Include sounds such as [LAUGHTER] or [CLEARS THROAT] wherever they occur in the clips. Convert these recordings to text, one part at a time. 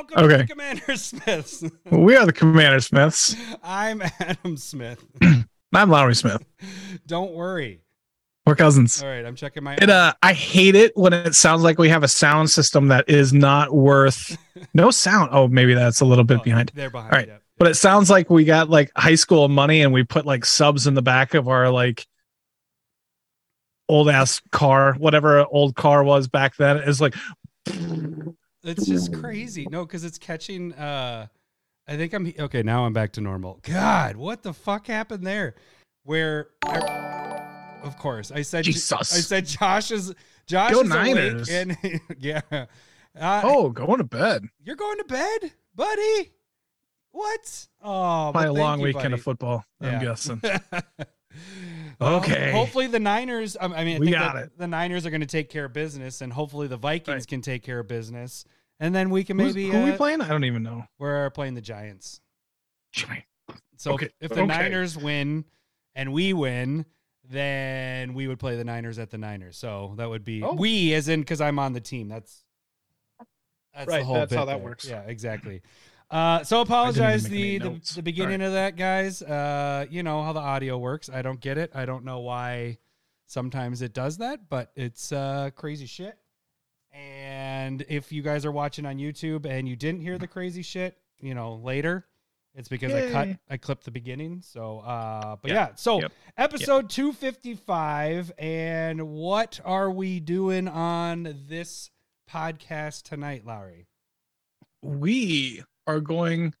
Welcome to Okay. the Commander [LAUGHS] Smiths. We are the Commander Smiths. I'm Adam Smith. [CLEARS THROAT] I'm Lowry Smith. Don't worry. We're cousins. All right, I'm checking my. It uh I hate it when it sounds like we have a sound system that is not worth [LAUGHS] no sound. Oh, maybe that's a little bit Oh, behind. They're behind. All right. yeah. But it sounds like we got like high school money and we put like subs in the back of our like old ass car, whatever old car was back then. It's like It's just [LAUGHS] crazy. No, because it's catching. uh I think I'm okay. Now I'm back to normal. God, what the fuck happened there? Where, I- of course, I said. Jesus. I said Josh is Josh Go is Niners. and [LAUGHS] yeah. Uh, oh, going to bed. you're going to bed, buddy. What? Oh, but a long you, weekend buddy. of football. I'm Yeah. guessing. [LAUGHS] Well, Okay. Hopefully the Niners. um, I mean, I We think got it. the Niners are going to take care of business, and hopefully the Vikings Right. can take care of business, and then we can Who's- maybe. who are we uh, playing? I don't even know. We're playing the Giants. Jimmy. So Okay, if the okay. Niners win and we win, then we would play the Niners at the Niners. So that would be Oh. we, as in because I'm on the team. That's that's the Right, whole that's how that there. works. Yeah, exactly. Uh, so apologize the, the the beginning of that, guys. Uh, you know how the audio works. I don't get it. I don't know why sometimes it does that, but it's uh, crazy shit. And if you guys are watching on YouTube and you didn't hear the crazy shit, you know, later, it's because I cut I clipped the beginning. So uh but Yep. yeah, so Yep. episode 255 and what are we doing on this podcast tonight, Lowry? we are going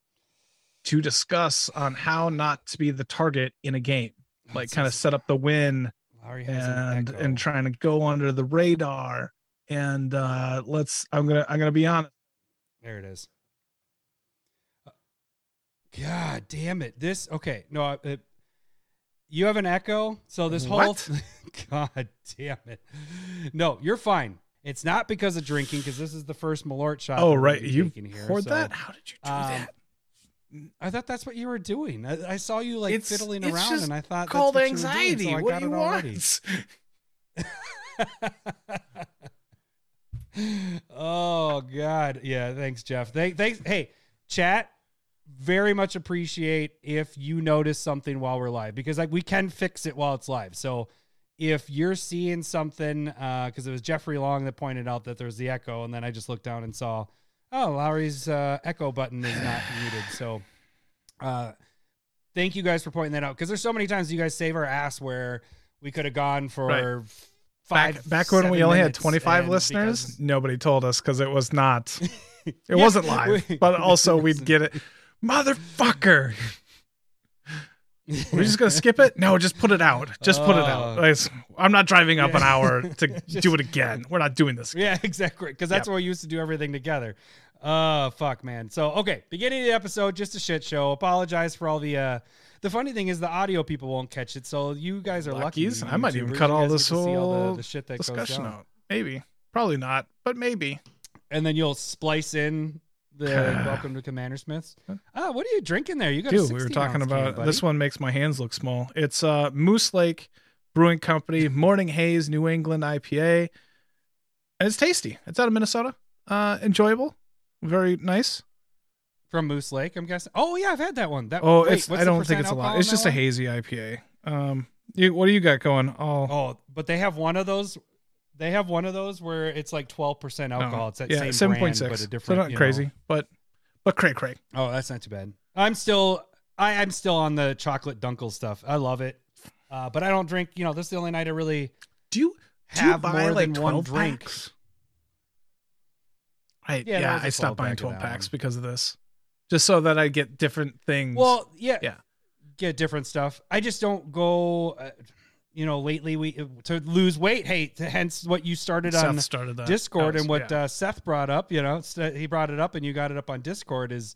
to discuss on how not to be the target in a game like kind of set up the win has an and and trying to go under the radar and uh let's i'm gonna i'm gonna be honest There it is. God damn it. This okay. No, uh, it, you have an echo. So this whole What? [LAUGHS] God damn it. No, you're fine. It's not because of drinking because this is the first Malort shot. oh right you here, poured so- that how did you do um, that I thought that's what you were doing. I, I saw you like It's- fiddling it's around, and I thought that's called were doing, anxiety so what do you want [LAUGHS] oh God, yeah. Thanks, Jeff. Thank, thanks. Hey, chat. Very much appreciate if you notice something while we're live because like we can fix it while it's live. So if you're seeing something, because it was Jeffrey Long that pointed out that there's the echo, and then I just looked down and saw, oh, Lowry's uh, echo button is not muted. So, uh, thank you guys for pointing that out because there's so many times you guys save our ass where we could have gone for Right. five. back, back when we only had 25 listeners because- nobody told us because it was not [LAUGHS] it Yeah, wasn't live we- but also [LAUGHS] we'd get it motherfucker We're just gonna skip it? No, just put it out. Just put it out. Oh. I'm not driving up an hour [LAUGHS] to Just- do it again. We're not doing this. Yeah, exactly. Because that's Yep. where we used to do everything together. Uh fuck, man. So okay, beginning of the episode, just a shit show. Apologize for all the uh the funny thing is the audio people won't catch it, so you guys are lucky. Luckies. you I might even cut all this see all the, whole the shit that goes Discussion down. out. Maybe. Probably not, but maybe. And then you'll splice in the [SIGHS] welcome to Commander Smiths. Ah, what are you drinking there? You got Dude, we were talking about can, this one makes my hands look small. It's uh Moose Lake Brewing Company Morning Haze New England IPA. And it's tasty. It's out of Minnesota. Uh enjoyable. Very nice. from Moose Lake, I'm guessing. Oh yeah, I've had that one. That Oh, wait, I don't think it's a lot. It's just a one? hazy IPA. Um you, what do you got going? Oh, Oh, but they have one of those. They have one of those where it's like twelve percent alcohol. It's that yeah, same seven brand, point six. but a So different. not you know. crazy, but but cray cray. Oh, that's not too bad. I'm still, I, I'm still on the chocolate dunkel stuff. I love it, uh, but I don't drink. You know, this is the only night I really Do you do you have buy more like than one 12 drink. packs? I Yeah, yeah, there was a I stopped buying 12 packs one. because of this. Just so that I get different things. Well, yeah, Yeah. get different stuff. I just don't go. Uh, you know, lately we to lose weight. Hey, hence what you started on started that. Discord was- and what yeah. uh, Seth brought up. You know, he brought it up and you got it up on Discord. Is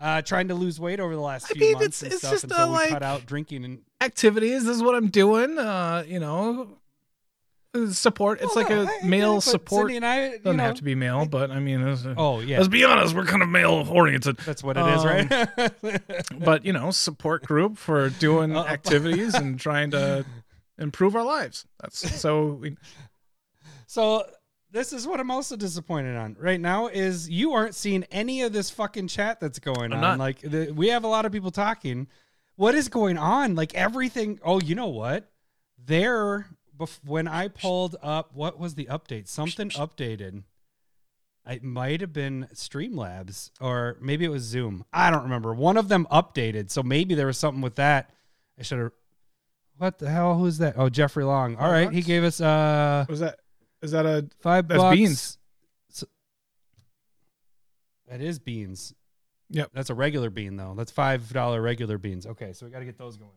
uh, trying to lose weight over the last I few mean, months it's- and it's stuff, just and a, we like- cut out drinking and activities. This is what I'm doing. Uh, you know, uh, support. It's Well, like no, a I- male support. Cindy and I, Doesn't know, have to be male, but I mean, it's, Oh yeah, let's be honest, we're kind of male oriented. that's what it is, right? [LAUGHS] But you know, support group for doing [LAUGHS] Uh, activities and trying to improve our lives. That's [LAUGHS] so. We, so this is what I'm also disappointed on right now is you aren't seeing any of this fucking chat that's going I'm on. not. Like the, we have a lot of people talking. What is going on? Like everything. Oh, you know what? There, bef- when I pulled up, what was the update? Something updated. It might have been Streamlabs or maybe it was Zoom. I don't remember. One of them updated, so maybe there was something with that. I should have. What the hell? Who's that? Oh, Jeffrey Long. All Five right, he gave us uh Was that is that a five That's bucks. beans. So- that is beans. Yep. That's a regular bean though. That's five dollar regular beans. Okay, so we got to get those going.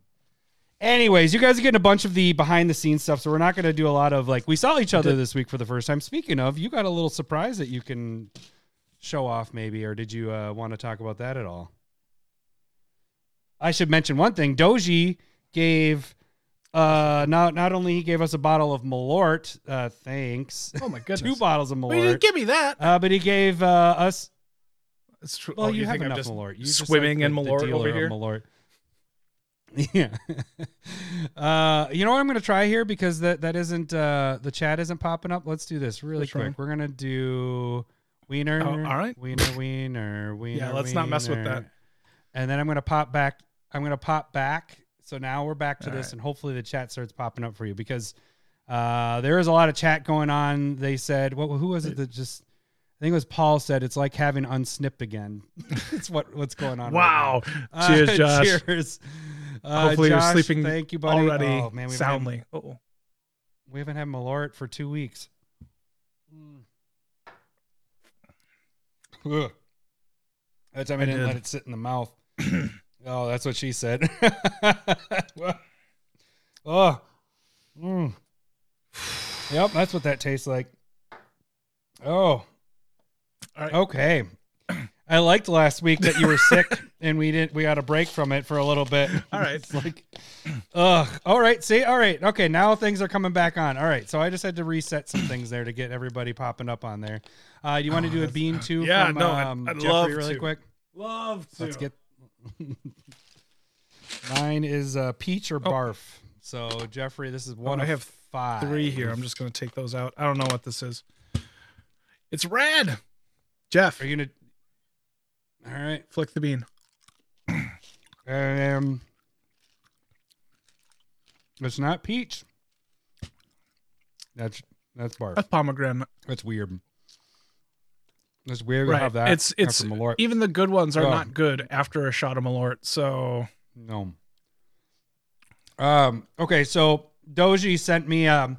Anyways, you guys are getting a bunch of the behind the scenes stuff, so we're not going to do a lot of like we saw each other this week for the first time. Speaking of, you got a little surprise that you can show off, maybe, or did you uh, want to talk about that at all? I should mention one thing. Doji gave uh not not only he gave us a bottle of Malort, uh thanks. Oh my [LAUGHS] goodness. Two bottles of Well, you didn't Malort. give me that. Uh, but he gave uh, us It's true. well, oh, you, have think I'm enough Malort. You swimming just in the- Malort the over here. Malort. [LAUGHS] Yeah. [LAUGHS] uh, you know what I'm going to try here because that that isn't uh the chat isn't popping up. Let's do this really Which one? quick. We're gonna do wiener. Oh, all right. Wiener, wiener, wiener. Yeah, let's not mess with that. And then I'm gonna pop back. I'm gonna pop back. So now we're back to All this, right. and hopefully the chat starts popping up for you because uh, there is a lot of chat going on. They said, "What? Who was it that just?" I think it was Paul said it's like having unsnipped again. [LAUGHS] it's what what's going on. right Wow. now. [LAUGHS] Cheers, Uh, Josh. Cheers. Uh, Hopefully Josh, you're sleeping Thank you, buddy. already Oh, man, we soundly. Oh, we haven't had Malort for two weeks. Ugh. That time I, I didn't did. let it sit in the mouth. [CLEARS THROAT] oh, that's what she said. [LAUGHS] oh. Mm. Yep, that's what that tastes like. Oh. All right. Okay. I liked last week that you were [LAUGHS] sick and we didn't we got a break from it for a little bit. All right. [LAUGHS] It's like ugh. All right, see? All right. Okay, now things are coming back on. All right. So I just had to reset some things there to get everybody popping up on there. Uh do you want to Oh, do a bean too yeah, from no, I'd- um, I'd Jeffrey love really to. quick? love to. Let's get Mine is uh, peach or Oh. barf. So Jeffrey, this is one I of have five. three here. I'm just going to take those out. I don't know what this is. It's red. Jeff, Are you gonna all right. flick the bean. Um, it's not peach. That's that's barf. That's pomegranate. That's weird. That's weird to Right. have that. It's it's after Malort. even the good ones are Oh. not good after a shot of Malort. So No. Um. Okay. So Doji sent me um,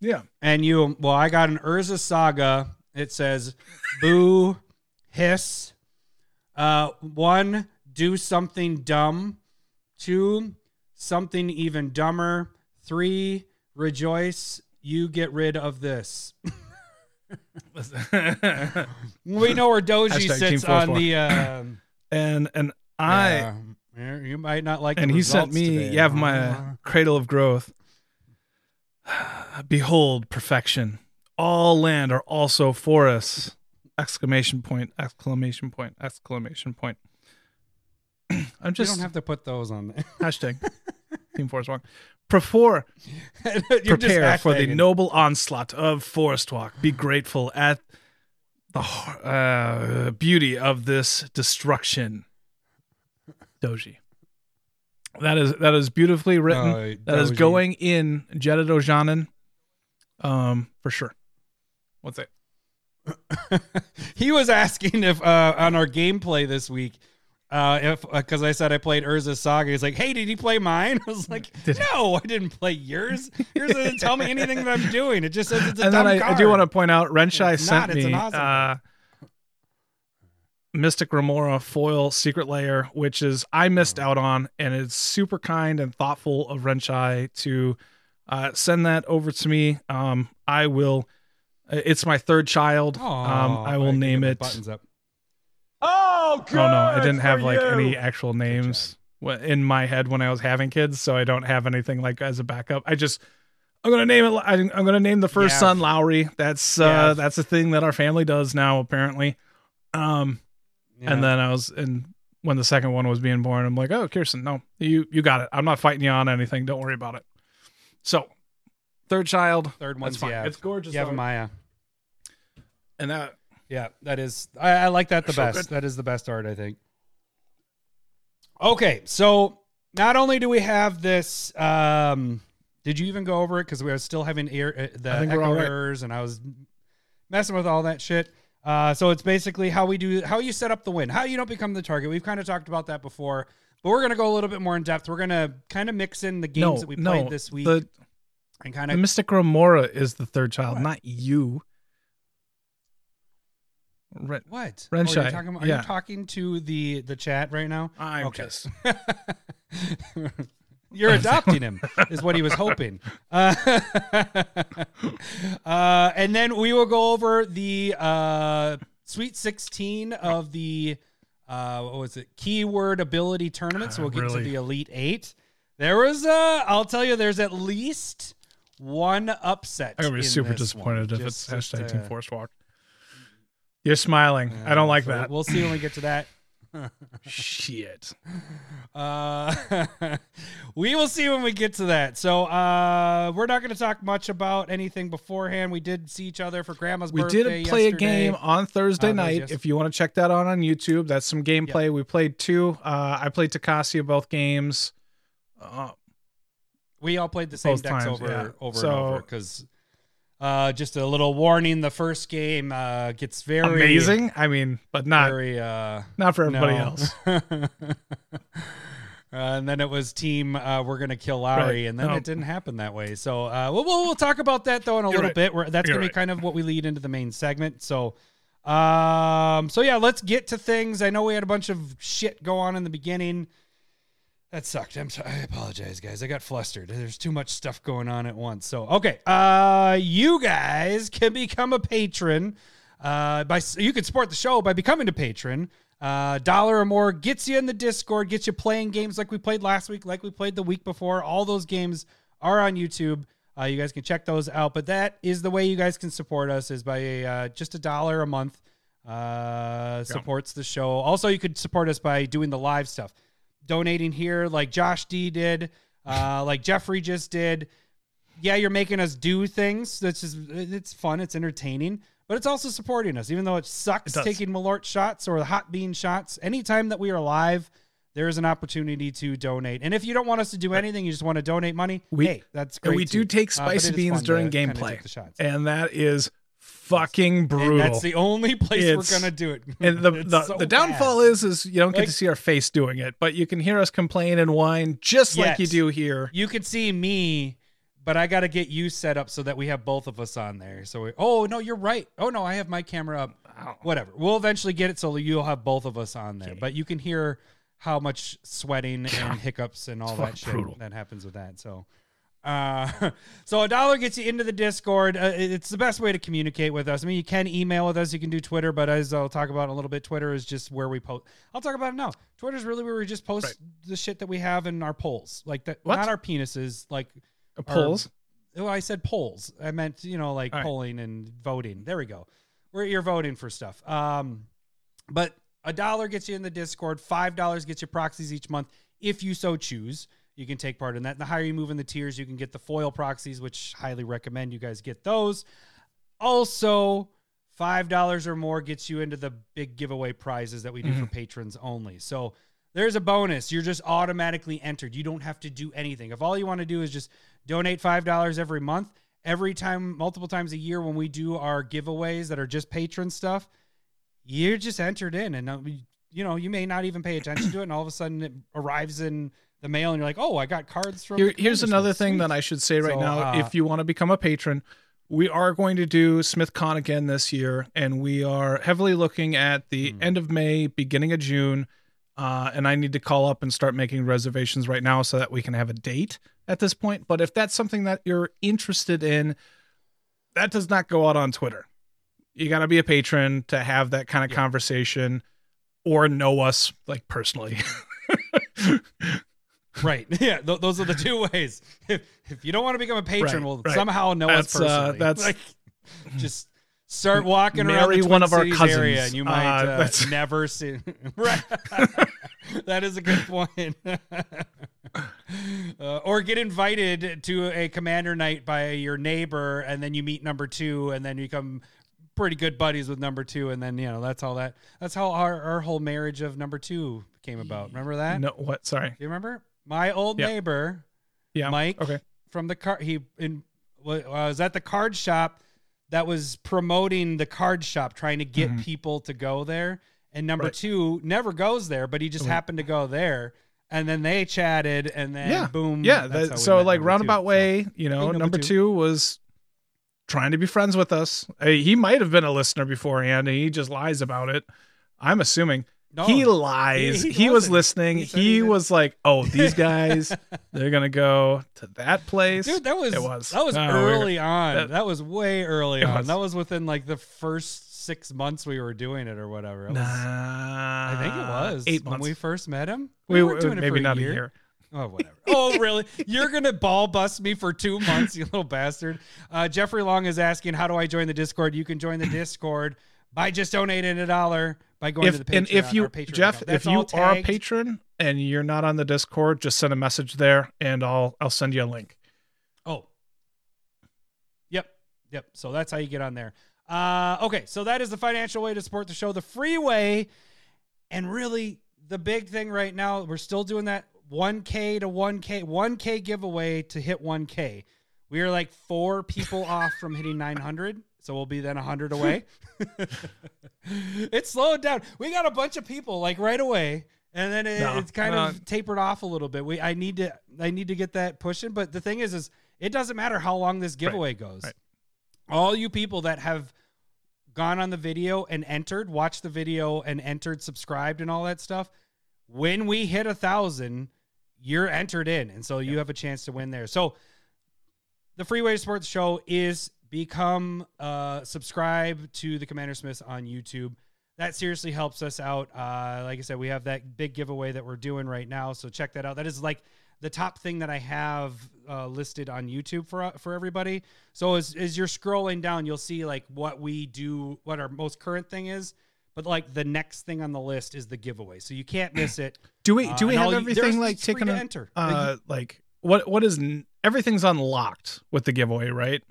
yeah, and you. Well, I got an Urza Saga. It says, "Boo, hiss." Uh, one, do something dumb. Two, something even dumber. Three, rejoice. You get rid of this. [LAUGHS] We know where Doji Hashtag sits Team on 404. the. Um, and and I you might not like. and he sent me. today. Yavimaya cradle of growth. [SIGHS] Behold perfection. All land are also for us. Exclamation point! Exclamation point! Exclamation point! [CLEARS THROAT] I'm You just don't have to put those on there. hashtag Team Forest Walk. [LAUGHS] Before [LAUGHS] prepare for the noble onslaught of Forest Walk. Be grateful at the uh, beauty of this destruction. Doji. That is that is beautifully written. Uh, that is going in Jeddah Dojanen. Um, for sure. What's [LAUGHS] it? he was asking if uh, on our gameplay this week, uh, if because I said I played Urza's Saga, he's like, "Hey, did he play mine?" [LAUGHS] I was like, Did "No, I didn't play yours. Yours doesn't tell me anything that I'm doing. It just says it's a and dumb then I, I do want to point out Renshai It's sent not, me awesome uh, Mystic Remora foil secret layer, which is I missed out on, and it's super kind and thoughtful of Renshai to uh, send that over to me. Um, I will. It's my third child. um, I will can name it. Buttons up. Oh, good Oh no, I didn't have like you. any actual names in my head when I was having kids, so I don't have anything like as a backup. I just I'm gonna name it. I'm I'm gonna name the first Yav. son Lowry. That's uh, that's a thing that our family does now apparently. Um, Yeah. and then I was and when the second one was being born, I'm like, oh Kirsten, no, you you got it. I'm not fighting you on anything. Don't worry about it. So, third child. third That's one's fine. yeah, It's gorgeous. yeah, though. Maya. And that Yeah, that is. I, I like that the So best. good. That is the best art, I think. Okay, so not only do we have this, um, did you even go over it? Because we were still having ear, uh, the I think we're echo right. errors, and I was messing with all that shit. Uh, so it's basically how we do, how you set up the win, how you don't become the target. We've kind of talked about that before, but we're gonna go a little bit more in depth. We're gonna kind of mix in the games no, that we no, played this week The, and kind of Mystic Remora is the third child, What? not you. Ren- what? Ren Oh, you're talking about- are yeah. you talking to the the chat right now? I'm Okay. just [LAUGHS] You're adopting him, is what he was hoping. [LAUGHS] Uh, [LAUGHS] uh, and then we will go over the uh, Sweet 16 of the, uh, what was it, Keyword Ability Tournament. So we'll get Really? to the Elite Eight. There was, uh, I'll tell you, there's at least one upset. I'm gonna be super disappointed one. if it's Just- hashtag just, Team uh, Forest Walk. You're smiling. I don't like so that. We'll see when we get to that. [LAUGHS] Shit. Uh, [LAUGHS] we will see when we get to that. So uh, we're not going to talk much about anything beforehand. We did see each other for Grandma's We birthday. We did play yesterday. a game on Thursday Uh, night. yes. If you want to check that out on YouTube, that's some gameplay. We played two. Uh, I played Tocasia both games. Uh, We all played the same decks times, over, yeah. over So- and over because. Uh, just a little warning: the first game uh, gets very amazing. I mean, but not very uh, not for everybody no. else. [LAUGHS] Uh, and then it was team uh, we're gonna kill Lowry, Right. and then No. it didn't happen that way. So uh, we'll, we'll we'll talk about that though in a You're little right. bit. Where that's You're gonna right. be kind of what we lead into the main segment. So, um, so yeah, let's get to things. I know we had a bunch of shit go on in the beginning. That sucked. I'm sorry. I apologize, guys. I got flustered. There's too much stuff going on at once. So, okay. Uh, you guys can become a patron. Uh, by you can support the show by becoming a patron. Uh, dollar or more gets you in the Discord, gets you playing games like we played last week, like we played the week before. All those games are on YouTube. Uh, you guys can check those out. But that is the way you guys can support us is by uh, just a dollar a month. Uh, supports the show. Also, you could support us by doing the live stuff donating here like Josh D did, uh, like Jeffrey just did. Yeah, you're making us do things. That's just it's fun, it's entertaining, but it's also supporting us. Even though it sucks It taking Malort shots or the hot bean shots, anytime that we are live, there is an opportunity to donate. And if you don't want us to do anything, you just want to donate money, We- hey, that's And great. we do take Uh, spicy is beans during gameplay, take the shots. and that is fucking brutal. And that's the only place It's- we're gonna do it. [LAUGHS] And the the, so the downfall bad. is is you don't get Like- to see our face doing it, but you can hear us complain and whine just like you do here. you can see me, but I got to get you set up so that we have both of us on there. So, we, oh no, you're right. Oh no, I have my camera up. Whatever. We'll eventually get it so you'll have both of us on there. But you can hear how much sweating and hiccups and all It's that shit brutal. that happens with that. So. Uh, [LAUGHS] so a dollar gets you into the Discord. Uh, it's the best way to communicate with us. I mean, you can email with us. You can do Twitter, but as I'll talk about in a little bit, Twitter is just where we post. I'll talk about it now. Twitter is really where we just post Right. the shit that we have in our polls, like that. What? Not our penises, like Uh, Polls. Oh, I said polls. I meant you know like right. polling and voting. There we go. Where you're voting for stuff. Um, but a dollar gets you in the Discord. Five dollars gets you proxies each month if you so choose. You can take part in that. And the higher you move in the tiers, you can get the foil proxies, which highly recommend you guys get those. Also, five dollars or more gets you into the big giveaway prizes that we do for patrons only. So there's a bonus. You're just automatically entered. You don't have to do anything. If all you want to do is just donate five dollars every month, every time, multiple times a year when we do our giveaways that are just patron stuff, you're just entered in, and uh, you know you may not even pay attention to it, and all of a sudden it arrives in the mail, and you're like, oh, I got cards from. Here, here's another list. thing Sweet. that I should say right So, now. uh, if you want to become a patron, we are going to do SmithCon again this year, and we are heavily looking at the Hmm. end of May, beginning of June. Uh, and I need to call up and start making reservations right now so that we can have a date at this point. But if that's something that you're interested in, that does not go out on Twitter. You got to be a patron to have that kind of Yeah. conversation or know us like personally. [LAUGHS] Right. [LAUGHS] Yeah. Th- those are the two ways. [LAUGHS] If, if you don't want to become a patron, Right, well, right. somehow know us That's, uh, personally. that's- like just start walking around the Twin one of our Cities cousins. area, and you might Uh, uh, [LAUGHS] never see. right. that is a good point. uh, or get invited to a commander night by your neighbor, and then you meet number two, and then you become pretty good buddies with number two, and then you know that's all that. That's how our, our whole marriage of number two came about. Remember that? No, what? Sorry. Do you remember? My old Yeah. neighbor Yeah. Mike Okay. from the car. He in was at the card shop that was promoting the card shop, trying to get Mhm. people to go there. And number Right. two never goes there, but he just Mhm. happened to go there. And then they chatted, and then yeah. boom. Yeah. that- so like number two. roundabout So- way, you know, number number, two. two. was trying to be friends with us. Uh, he might have been a listener beforehand, and he just lies about it. I'm assuming No, he lies. he- He, he was listening. He He, said he did. was like, "Oh, these [LAUGHS] guys, they're gonna go to that place." Dude, that was, It was. that was Oh, early on. That, That- was way early on. was. That was within like the first six months we were doing it or whatever. It was- nah, I think it was eight when months. we first met him. we weren't doing it maybe for not a year. a year. Oh, whatever. [LAUGHS] oh, really? You're going to ball bust me for two months, you little bastard. Uh, Jeffrey Long is asking, how do I join the Discord? You can join the Discord by just donating a dollar by going to If the Patreon. and if you Patreon Jeff, if you are a patron and you're not on the Discord, just send a message there, and I'll I'll send you a link. Oh. Yep. Yep. So that's how you get on there. Uh, okay. So that is the financial way to support the show, the free way. And really, the big thing right now, we're still doing that 1K to 1K, 1K giveaway to hit 1K. We are like four people off from hitting 900. So we'll be then 100 away. [LAUGHS] it slowed down. We got a bunch of people like right away. And then it, No, it's kind no. of tapered off a little bit. We I need to I need to get that pushing. But the thing is, is it doesn't matter how long this giveaway goes. right. All you people that have gone on the video and entered, watched the video and entered, subscribed, and all that stuff. When we hit a thousand, you're entered in, and so you have a chance to win there. So the free way to support the show is become uh subscribe to the Commander Smiths on YouTube. That seriously helps us out. Uh, like I said, we have that big giveaway that we're doing right now, so check that out. That is like the top thing that I have uh, listed on YouTube for for everybody. So as as you're scrolling down, you'll see like what we do, what our most current thing is. But like the next thing on the list is the giveaway, so you can't miss it. Do we Uh, do we have all everything like taken to a, enter. uh like what what is n- everything's unlocked with the giveaway, right?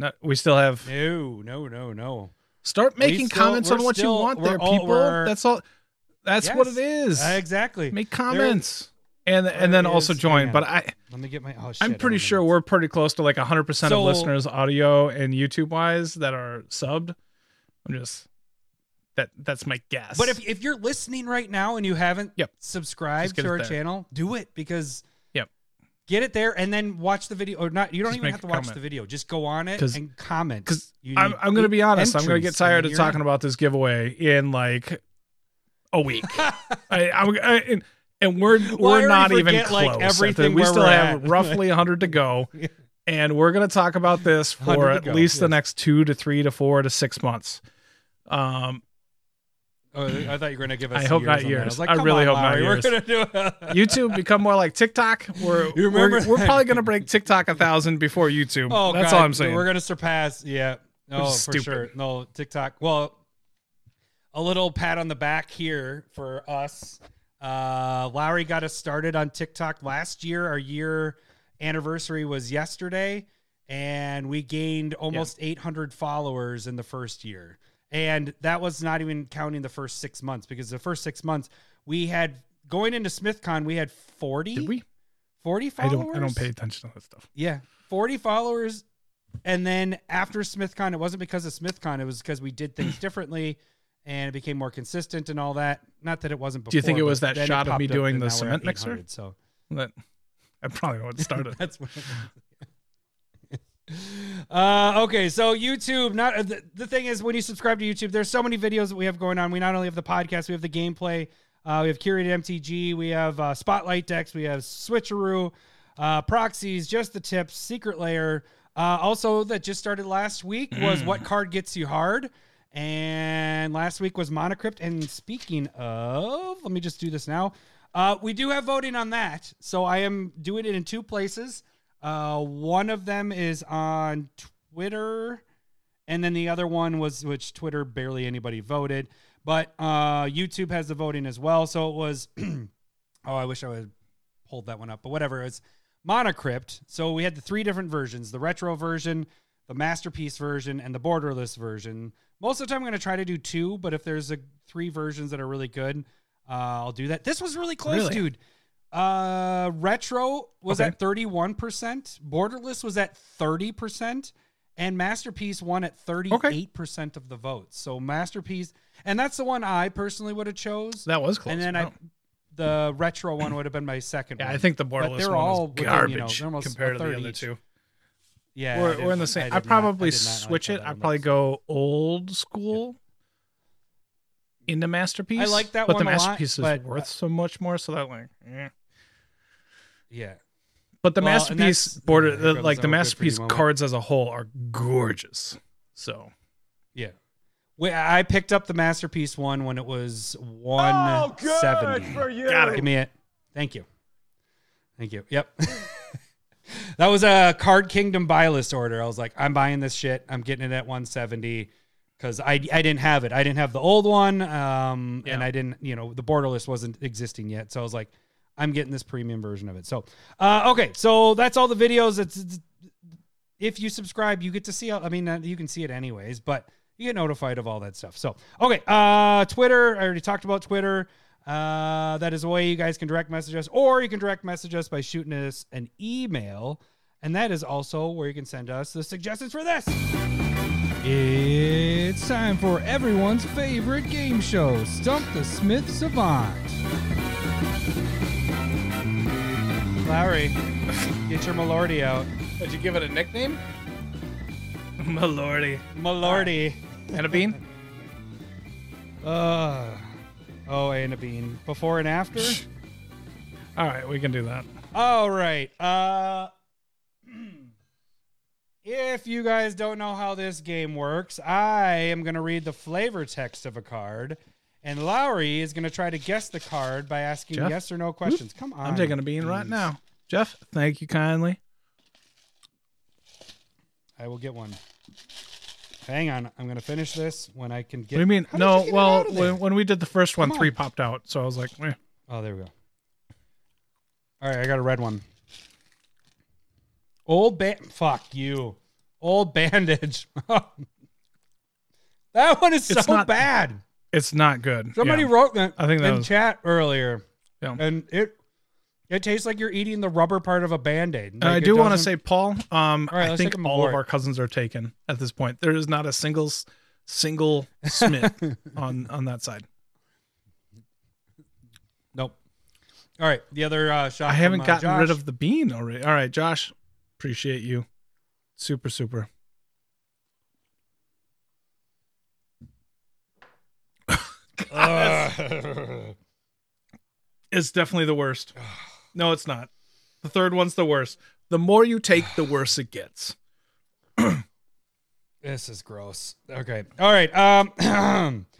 Not we still have No, no, no, no. start making still- comments on what still- you want there, all- people. That's all. That's what it is. Uh, exactly. Make comments and and then also is- join. hang But. I Let me get my. Oh shit! I'm pretty sure we're pretty close to like 100 percent So- of listeners, audio and YouTube wise, that are subbed. I'm just that that's my guess. But if if you're listening right now and you haven't Yep. subscribed to our there. channel, do it because. Get it there and then watch the video or not. You don't Just even make have to watch comment. the video. Just go on it 'Cause- and comment. because You I'm, need I'm going to be honest, I'm going to get tired and of you're talking in. about this giveaway in like a week. [LAUGHS] I, I'm, I, and, and we're Well, I we're already not even forget, close. like, everything we where still we're have at. roughly 100 to go, [LAUGHS] Yeah. and we're going to talk about this 100 for to at go, least the yes. next two to three to four to six months. Um, Oh, I thought you were going to give us. I hope not years. I, was like, I really on, hope not Larry, years. We're going to do it. [LAUGHS] YouTube become more like TikTok. We're we're, we're probably going to break TikTok a thousand before YouTube. Oh, That's God. all I'm saying. We're gonna surpass. Yeah. No, for stupid. sure. No TikTok. Well, a little pat on the back here for us. Uh, Lowry got us started on TikTok last year. Our year anniversary was yesterday, and we gained almost 800 followers in the first year. And that was not even counting the first six months because the first six months we had going into SmithCon, we had 40, Did we? 40 I followers. don't. I don't pay attention to that stuff. Yeah, 40 followers. And then after SmithCon, it wasn't because of SmithCon, it was because we did things differently and it became more consistent and all that. Not that it wasn't before. Do you think it was that shot of me doing the now we're at cement mixer? So That I probably what started. [LAUGHS] that's what. Uh, okay, so YouTube. Not uh, the, the thing is when you subscribe to YouTube, there's so many videos that we have going on. We not only have the podcast, we have the gameplay. Uh, we have curated MTG. We have uh, spotlight decks. We have switcheroo, uh, proxies, just the tips, secret layer. Uh, also, that just started last week was what card gets you hard, and last week was Mana Crypt. And speaking of, let me just do this now. Uh, we do have voting on that, so I am doing it in two places. Uh, one of them is on Twitter, and then the other one was which Twitter barely anybody voted, but uh, YouTube has the voting as well. So it was. [CLEARS THROAT] oh, I wish I would hold that one up, but whatever. It's Mana Crypt. So we had the three different versions: the retro version, the masterpiece version, and the borderless version. Most of the time, I'm going to try to do two, but if there's a three versions that are really good, uh, I'll do that. This was really close, Really? dude. Uh, retro was Okay. at 31%, borderless was at 30%, and masterpiece won at 38% of the votes. So masterpiece, and that's the one I personally would have chose. That was close. and then I, the retro one would have been my second. yeah, one. I think the But borderless they're one all is within, garbage you know, compared to the other each. two. Yeah, we're, we're in the same. I I did not- probably I switch like it. I'd probably go old school into masterpiece. I like that but one the a lot, But the masterpiece is but, worth uh, so much more. So that like, eh. Yeah, but the Well, masterpiece border, here the, like the our good for you masterpiece cards as a whole are gorgeous. So yeah. We, I picked up the masterpiece one when it was Oh, one good for you. Got it. Give me it. Thank you. Thank you. Yep. [LAUGHS] that was a Card Kingdom buy list order. I was like, I'm buying this shit. I'm getting it at 170 because I I didn't have it. I didn't have the old one. Um, and I didn't, you know, the borderless wasn't existing yet. So I was like, I'm getting this premium version of it. So, uh, okay. So that's all the videos. It's, it's if you subscribe, you get to see. I mean, uh, you can see it anyways, but you get notified of all that stuff. So, okay, uh, Twitter. I already talked about Twitter. Uh, that is a way you guys can direct message us, or you can direct message us by shooting us an email, and that is also where you can send us the suggestions for this. It's time for everyone's favorite game show, Stump the Smith Savant. Larry, [LAUGHS] get your Malordy out. did you give it a nickname? [LAUGHS] My lordy. Malordy. And a bean? [LAUGHS] Uh, oh, and a bean. Before and after? All right, we can do that. All right. Uh, [CLEARS THROAT] if you guys don't know how this game works, I am going to read the flavor text of a card, and Lowry is going to try to guess the card by asking Jeff? yes or no questions. Come on. I'm taking a bean right now. Jeff, thank you kindly. I will get one. Hang on. I'm going to finish this when I can get What do you mean? How No, you well, out of there? when, when we did the first one, Come three popped out. So I was like, eh. Oh, there we go. All right, I got a red one. Old ba- fuck you. Old bandage. [LAUGHS] that one is It's so not- bad. It's not good. Somebody Yeah. wrote that I think that in was- chat earlier. Yeah. And it it tastes like you're eating the rubber part of a band-aid. And I do want to say, Paul, um, right, I think all of our cousins are taken at this point. There is not a single single [LAUGHS] Smith on on that side. Nope. All right, the other uh, shot. I haven't from, uh, gotten rid of the bean already. All right, Josh, appreciate you. Super, super. Ugh. [LAUGHS] It's definitely the worst. [SIGHS] No, it's not. The third one's the worst. The more you take, the worse it gets. [CLEARS THROAT] This is gross. Okay. All right. Um [CLEARS THROAT]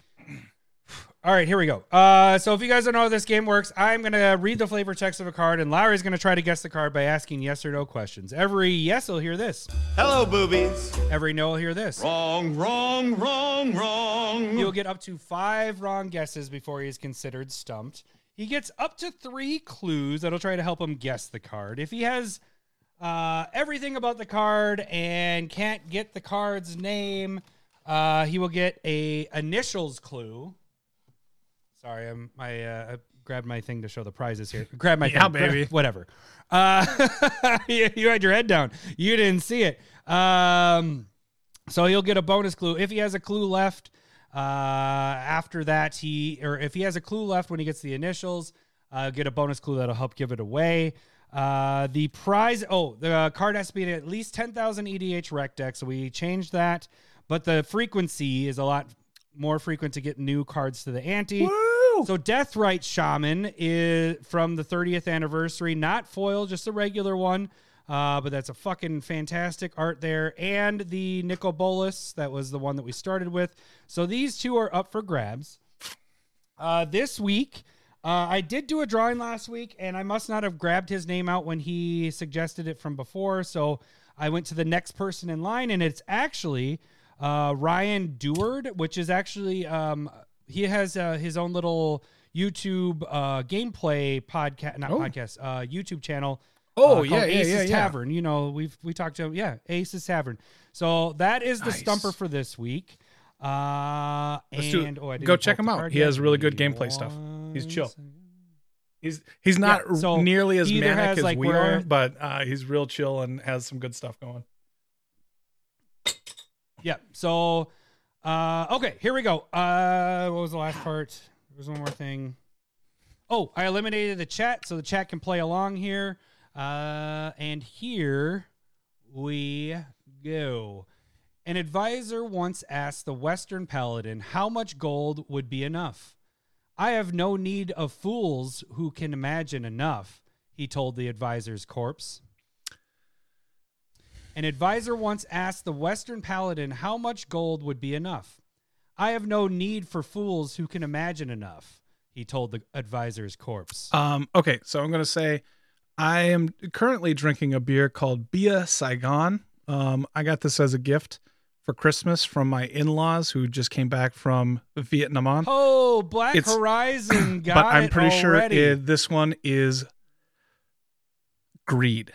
All right, here we go. Uh so if you guys don't know how this game works, I'm going to read the flavor text of a card and Larry's going to try to guess the card by asking yes or no questions. Every yes will hear this. Hello, boobies. Every no will hear this. Wrong, wrong, wrong, wrong. He'll get up to 5 wrong guesses before he's considered stumped. He gets up to 3 clues that'll try to help him guess the card. If he has uh, everything about the card and can't get the card's name, uh, he will get a initials clue. Sorry, I'm my uh, I grabbed my thing to show the prizes here. Grab my Yeah, thing. Baby. [LAUGHS] whatever. Uh, [LAUGHS] you, you had your head down. You didn't see it. Um, so he'll get a bonus clue if he has a clue left. Uh, after that, he or if he has a clue left when he gets the initials, uh, get a bonus clue that'll help give it away. Uh, the prize. Oh, the card has to be at least ten thousand EDHREC deck. So we changed that, but the frequency is a lot more frequent to get new cards to the ante. Woo! So Deathrite Shaman is from the 30th anniversary, not foil, just a regular one. Uh, but that's a fucking fantastic art there. And the Nicol Bolas, that was the one that we started with. So these two are up for grabs. Uh, this week, uh, I did do a drawing last week, and I must not have grabbed his name out when he suggested it from before. So I went to the next person in line, and it's actually uh, Ryan Deward, which is actually um, he has uh, his own little YouTube uh, gameplay podcast, not Oh. podcast, uh, YouTube channel Oh uh, yeah, yeah, Ace's yeah, yeah. Tavern. You know, we've we talked to him yeah, Ace's Tavern. So that is the Nice. stumper for this week. Uh, Let's do and oh, I didn't Go check him out. He has really good gameplay stuff. He's chill. He's he's not Yeah, so nearly as manic has, as like, we are, but uh, he's real chill and has some good stuff going. Yeah. So, uh, okay, here we go. Uh, what was the last part? There's one more thing. Oh, I eliminated the chat, so the chat can play along here. Uh, and here we go. An advisor once asked the Western Paladin how much gold would be enough. I have no need of fools who can imagine enough, he told the advisor's corpse. An advisor once asked the Western Paladin how much gold would be enough. I have no need for fools who can imagine enough, he told the advisor's corpse. Um, okay, so I'm gonna say I am currently drinking a beer called Bia Saigon. Um, I got this as a gift for Christmas from my in-laws who just came back from Vietnam. oh, Black It's- Horizon got [COUGHS] but I'm pretty sure it, this one is greed.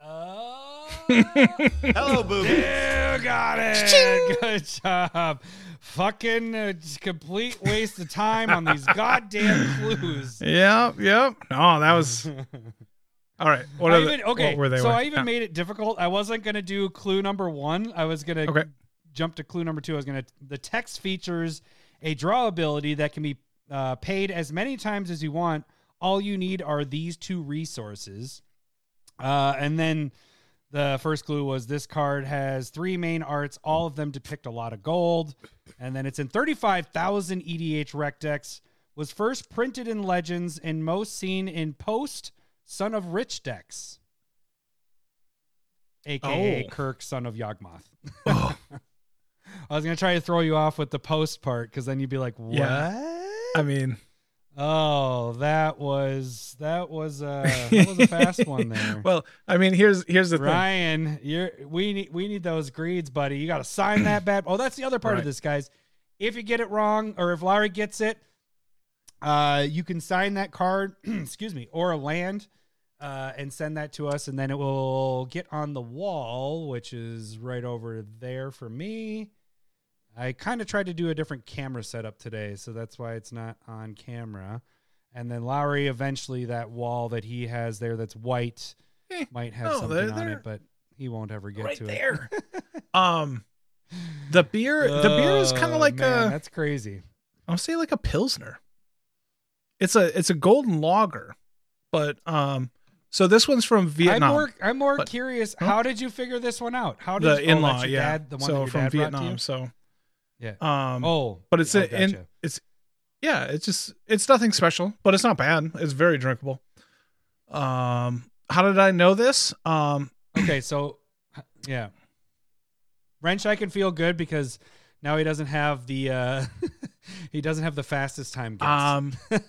Uh, Hello, boobies. you got it. Good job. Fucking uh, complete waste of time on these goddamn clues. Yep, yep. Oh, that was [LAUGHS] all right. What, I are the- okay, what were they? so were- I even yeah. made it difficult. I wasn't gonna do clue number one. I was gonna Okay. jump to clue number two. I was gonna. The text features a draw ability that can be uh, paid as many times as you want. All you need are these two resources, uh, and then the first clue was this card has three main arts. All of them depict a lot of gold, and then it's in thirty-five thousand EDHREC decks. Was first printed in Legends and most seen in Post Son of Rich decks, aka Oh. Kirk, son of Yawgmoth. Oh, [LAUGHS] I was gonna try to throw you off with the post part because then you'd be like, "What?" Yeah. I mean, Oh, that was that was uh that was a fast one [LAUGHS] there. well, I mean, here's here's the thing. Ryan, you're we need we need those greeds, buddy. You got to sign that bad. Oh, that's the other part of this, guys. If you get it wrong, or if Larry gets it, uh, you can sign that card. [CLEARS THROAT] excuse me, or a land, uh, and send that to us, and then it will get on the wall, which is right over there for me. I kind of tried to do a different camera setup today, so that's why it's not on camera. And then Lowry, eventually, that wall that he has there that's white Eh, might have no, something they're- on they're it, but he won't ever get right to there. [LAUGHS] um, the beer, the beer is kind Oh, of like man, a, that's crazy. I'll say like a pilsner. It's a it's a golden lager, but um, so this one's from Vietnam. I'm more, I'm more but- curious. Huh? How did you figure this one out? How did the you, oh, in-law, your yeah. dad, the one so from dad brought to Vietnam. So Yeah. um, Oh, but it's a, in it's yeah, it's just it's nothing special, but it's not bad. It's very drinkable. Um, how did I know this? Um, [CLEARS THROAT] okay. So, yeah, wrench. I can feel good because now he doesn't have the uh [LAUGHS] he doesn't have the fastest time guess. Um, [LAUGHS]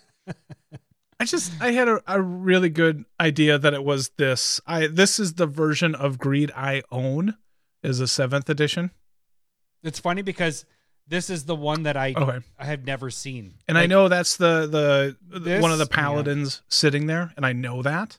I just I had a, a really good idea that it was this. I this is the version of Greed I own, is a seventh edition. it's funny because this is the one that I Okay, I have never seen, and I know that's the the This- one of the yeah. paladins sitting there, and I know that.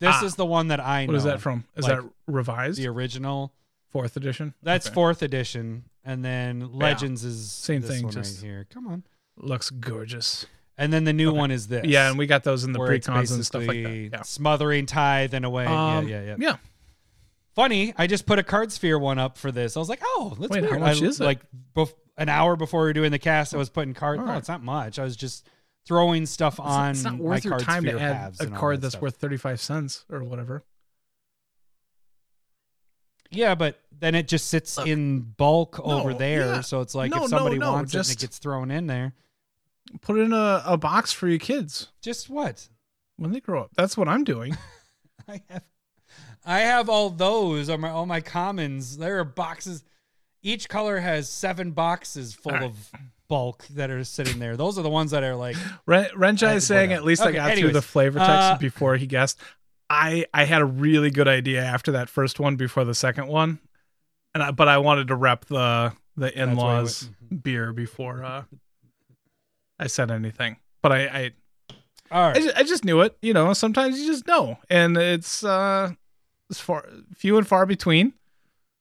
this ah. is the one that I know. What is that from? Is Like, that revised The original. fourth edition? That's Okay. fourth edition, and then Legends is Same this thing, one just- right here. Come on, Looks gorgeous. and then the new Okay. one is this. Yeah, and we got those in the pre-cons and stuff like that. Smothering tithe and away. Um, yeah, yeah, yeah. Yeah. Funny, I just put a Cardsphere one up for this. I was like, oh, that's Wait, how much I, is it? Like bef- an hour before we were doing the cast, I was putting cards. All No, right. it's not much. I was just throwing stuff It's, on it's not my worth your card time to sphere add halves a and all card that that's stuff. worth thirty five cents or whatever. Yeah, but then it just sits Look. in bulk over there. yeah. So it's like No, if somebody no, wants it and just- it gets thrown in there, Put it in a, a box for your kids just what? when they grow up. That's what I'm doing. [LAUGHS] I have I have all those on my all my commons. There are boxes. Each color has seven boxes full right. of bulk that are sitting there. Those are the ones that are like Ren- Renjai Uh, is saying at least I Okay, got through the flavor text uh, before he guessed. I I had a really good idea after that first one before the second one, and I, but I wanted to rep the the in laws went- beer before. uh I said anything, but I I, I, just, I just knew it. You know, sometimes you just know, and it's uh, it's far few and far between.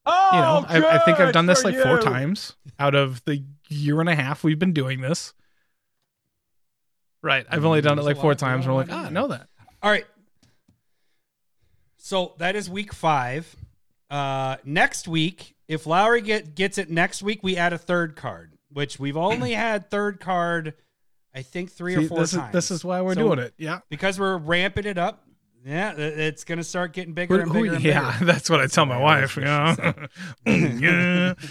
Oh, You know, I, I think I've done this like four times out of the year and a half we've been doing this. Right, I've only done it like four times. We're like, ah, I know that. All right. So that is week five. Uh, next week, if Lowry get gets it next week, we add a third card, which we've only [CLEARS THROAT] had third card, I think three See, or four this times. is this is why we're So doing it. Yeah. because we're ramping it up. Yeah, it's gonna start getting bigger and bigger. and yeah, bigger. [LAUGHS] that's what I tell my wife. You know? [LAUGHS] yeah. [LAUGHS]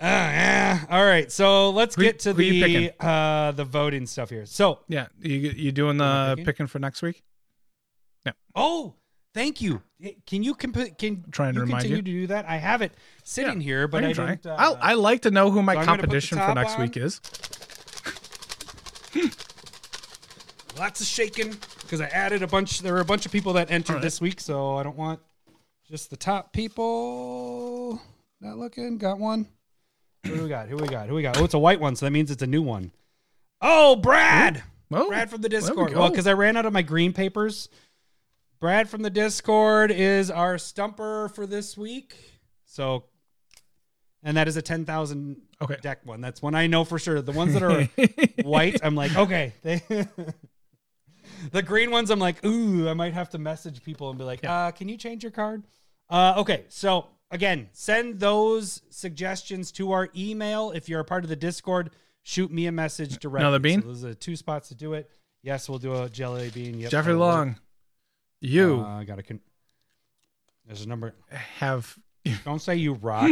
Uh, yeah. All right, so let's Who- get to the uh the voting stuff here. So, Yeah, you you doing I the picking? picking for next week? Yeah. Oh, thank you. Can you comp- can Trying to remind continue you. to do that? I have it sitting here, but I, try. didn't. Uh, I I like to know who my so put the competition for next on. week is. lots of shaking because I added a bunch. There were a bunch of people that entered right. this week, so I don't want just the top people. Not looking. Got one. Who do we got? Who we got? Who we got? Oh, it's a white one, so that means it's a new one. Oh, Brad. Brad from the we Discord. go. Well, because I ran out of my green papers. Brad from the Discord is our stumper for this week. So, and that is a 10,000 Okay. deck one. That's one I know for sure. The ones that are [LAUGHS] white, I'm like, okay. They, [LAUGHS] the green ones, I'm like, ooh, I might have to message people and be like, uh, can you change your card? Uh, okay. So, again, send those suggestions to our email. If you're a part of the Discord, shoot me a message directly. Another bean? So those are two spots to do it. Yes, we'll do a jelly bean. Yep, Jeffrey. Long, you Uh, I got to. Con- There's a number. have [LAUGHS] Don't say you rock.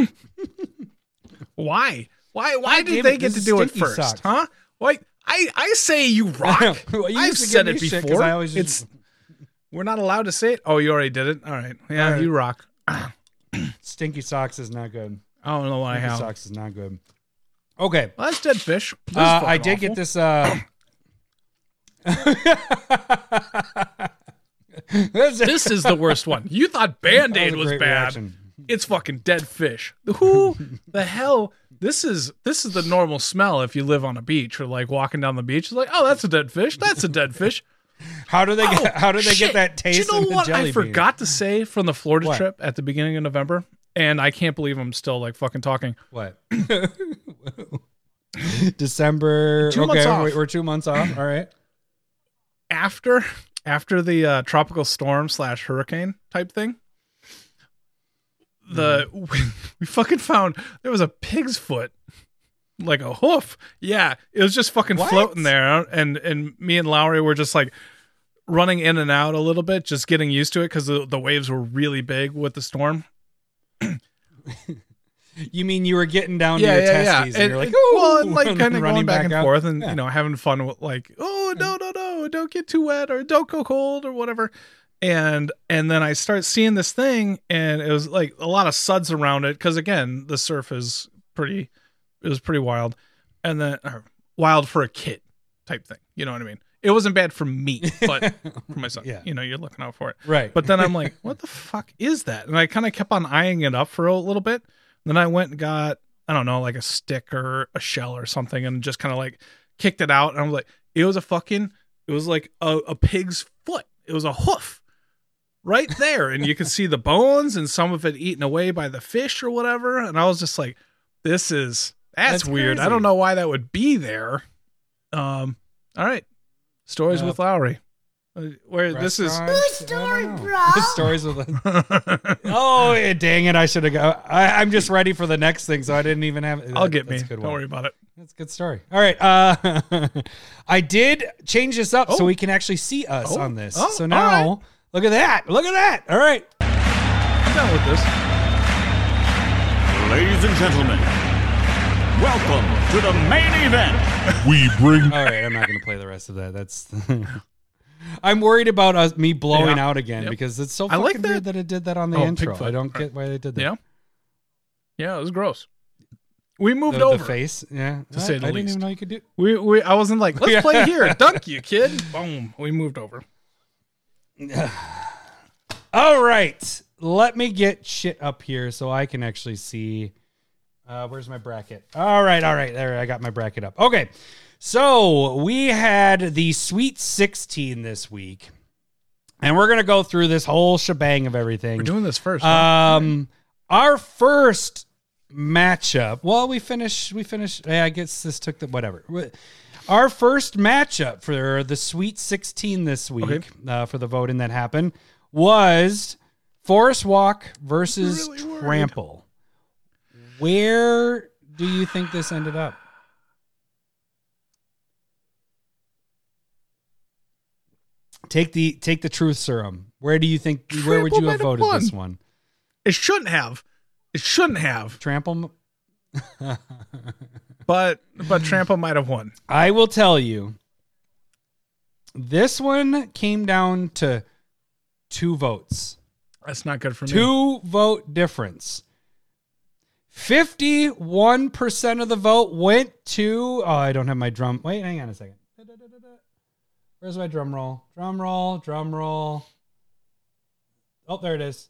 [LAUGHS] why? Why? Why did they it, get to do it first? socks. Huh? Wait, I I say you [LAUGHS] rock. Well, you I've used to give said it before. I always just- it's we're not allowed to say it. Oh, you already did it. All right. Yeah, All right. you rock. [CLEARS THROAT] Stinky socks is not good. I don't know why. Stinky have. socks is not good. Okay. Well, that's dead fish. Uh, I did awful. get this. Uh, [CLEARS THROAT] this, is the worst one. You thought [LAUGHS] Band Aid a was bad. reaction. It's fucking dead fish. Who [LAUGHS] the hell? This is this is the normal smell if you live on a beach or like walking down the beach. It's like, oh, that's a dead fish. That's a dead fish. [LAUGHS] How do they get? Oh, how do they shit. get that taste? Do you know what I bean? forgot to say from the Florida What? trip at the beginning of November? And I can't believe I'm still like fucking talking. What? [LAUGHS] December. Two okay, months off. we're- we're two months off. All right. After after the uh, tropical storm slash hurricane type thing, the Mm-hmm. [LAUGHS] we, fucking found there was a pig's foot, like a hoof. Yeah, it was just fucking What? floating there, and and me and Lowry were just like running in and out a little bit, just getting used to it because the, the waves were really big with the storm. [COUGHS] You mean you were getting down yeah, to your yeah, yeah. testes and, you're like, well, and like [LAUGHS] kind of running going back, back and out. forth, and Yeah. you know, having fun with like, oh no, no, no, don't get too wet or don't go cold or whatever. And and then I start seeing this thing, and it was like a lot of suds around it because again, the surf is pretty, it was pretty wild, and then or wild for a kid type thing. You know what I mean? It wasn't bad for me, but [LAUGHS] for my son, Yeah. you know, you're looking out for it. right. But then I'm like, [LAUGHS] what the fuck is that? And I kind of kept on eyeing it up for a little bit. Then I went and got, I don't know, like a stick or a shell or something and just kind of like kicked it out. And I was like, it was a fucking, it was like a, a pig's foot. It was a hoof right there. And you could see the bones and some of it eaten away by the fish or whatever. And I was just like, this is, that's, That's weird. I don't know why that would be there. Um, all right. Stories Uh, with Lowry. Uh, Where this is Restaurants? Story, bro. Stories with. [LAUGHS] Oh, dang it! I should have go. I, I'm just ready for the next thing, so I didn't even have. I'll that- get me. a good Don't one. worry about it. That's a good story. All right. Uh, [LAUGHS] I did change this up so Oh. we can actually see us Oh. on this. Oh, so now, right. Look at that. Look at that. All right. I'm done with this. Ladies and gentlemen, welcome to the main event. We bring All right. I'm not going to play the rest of that. That's. [LAUGHS] I'm worried about us me blowing Yeah. out again Yep. because it's so I fucking like that- weird that it did that on the Oh, intro. I don't get why they did that. Yeah. Yeah, it was gross. We moved The, over. the face. Yeah. To say I, the I didn't even know you could do. We, we I wasn't like, [LAUGHS] let's play here. Dunk you, kid. Boom. We moved over. [SIGHS] All right. Let me get shit up here so I can actually see. Uh, where's my bracket? All right, all right. There, I got my bracket up. Okay. So we had the Sweet 16 this week. And we're going to go through this whole shebang of everything. We're doing this first. huh? Um, our first matchup. Well, we finished. We finished. Yeah, I guess this took the whatever. Our first matchup for the Sweet 16 this week Okay. uh, for the voting that happened was Forest Walk versus Really worried. Trample. Where do you think this ended up? Take the take the truth serum. Where do you think? where would you have might have voted this one? it shouldn't have. It shouldn't have. Trample. [LAUGHS] But but Trample might have won. I will tell you, this one came down to two votes, That's not good for me. two vote difference. 51% of the vote went to. Oh, I don't have my drum. Wait, hang on a second. Where's my drum roll? Drum roll, drum roll. Oh, there it is.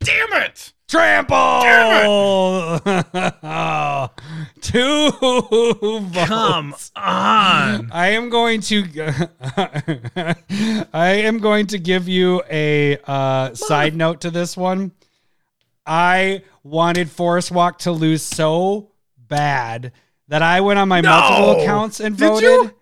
Damn it! Trample! [LAUGHS] Two votes. Come on. I am going to [LAUGHS] I am going to give you a uh, side note to this one. I wanted Forest Walk to lose so bad that I went on my No! multiple accounts and Did voted. you?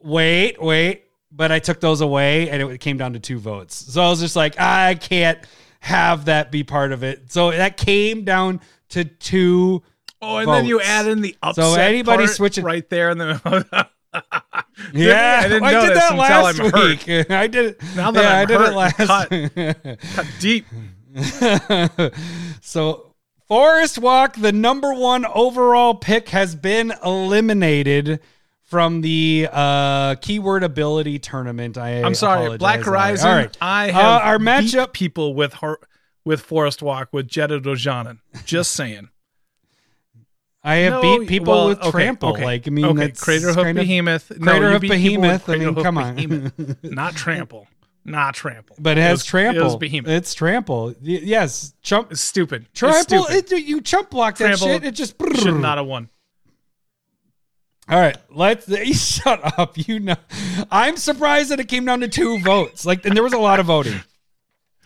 Wait, wait, but I took those away and it came down to two votes. So I was just like, I can't have that be part of it. So that came down to two Oh, and then you add in the upset. So anybody switching- right there in the. Yeah, I didn't I did that until last I'm hurt. week. [LAUGHS] I did it. Now that yeah, I'm I did hurt, it last. Cut [LAUGHS] deep. so, Forest Walk, the number one overall pick, has been eliminated from the uh, keyword ability tournament. I I'm sorry, apologize. Black Horizon. All right, I Uh, have our beat matchup. people with her with Forest Walk with Jedit Ojanen. Just saying. I have No, beat people well, with okay, trample. okay, Like I mean, okay, that's Craterhoof of- Behemoth. no, Crater you Hoof beat people Behemoth. I mean, Hoof come on. Not Trample. Not Trample. But it has was- trample. It Behemoth. It's trample. Yes, chump. It's stupid. It's Trample. stupid. It, you chump block that Trample shit. It just Should not have won. All right, let's [LAUGHS] shut up. You know, I'm surprised that it came down to two votes. Like, and there was a lot of voting.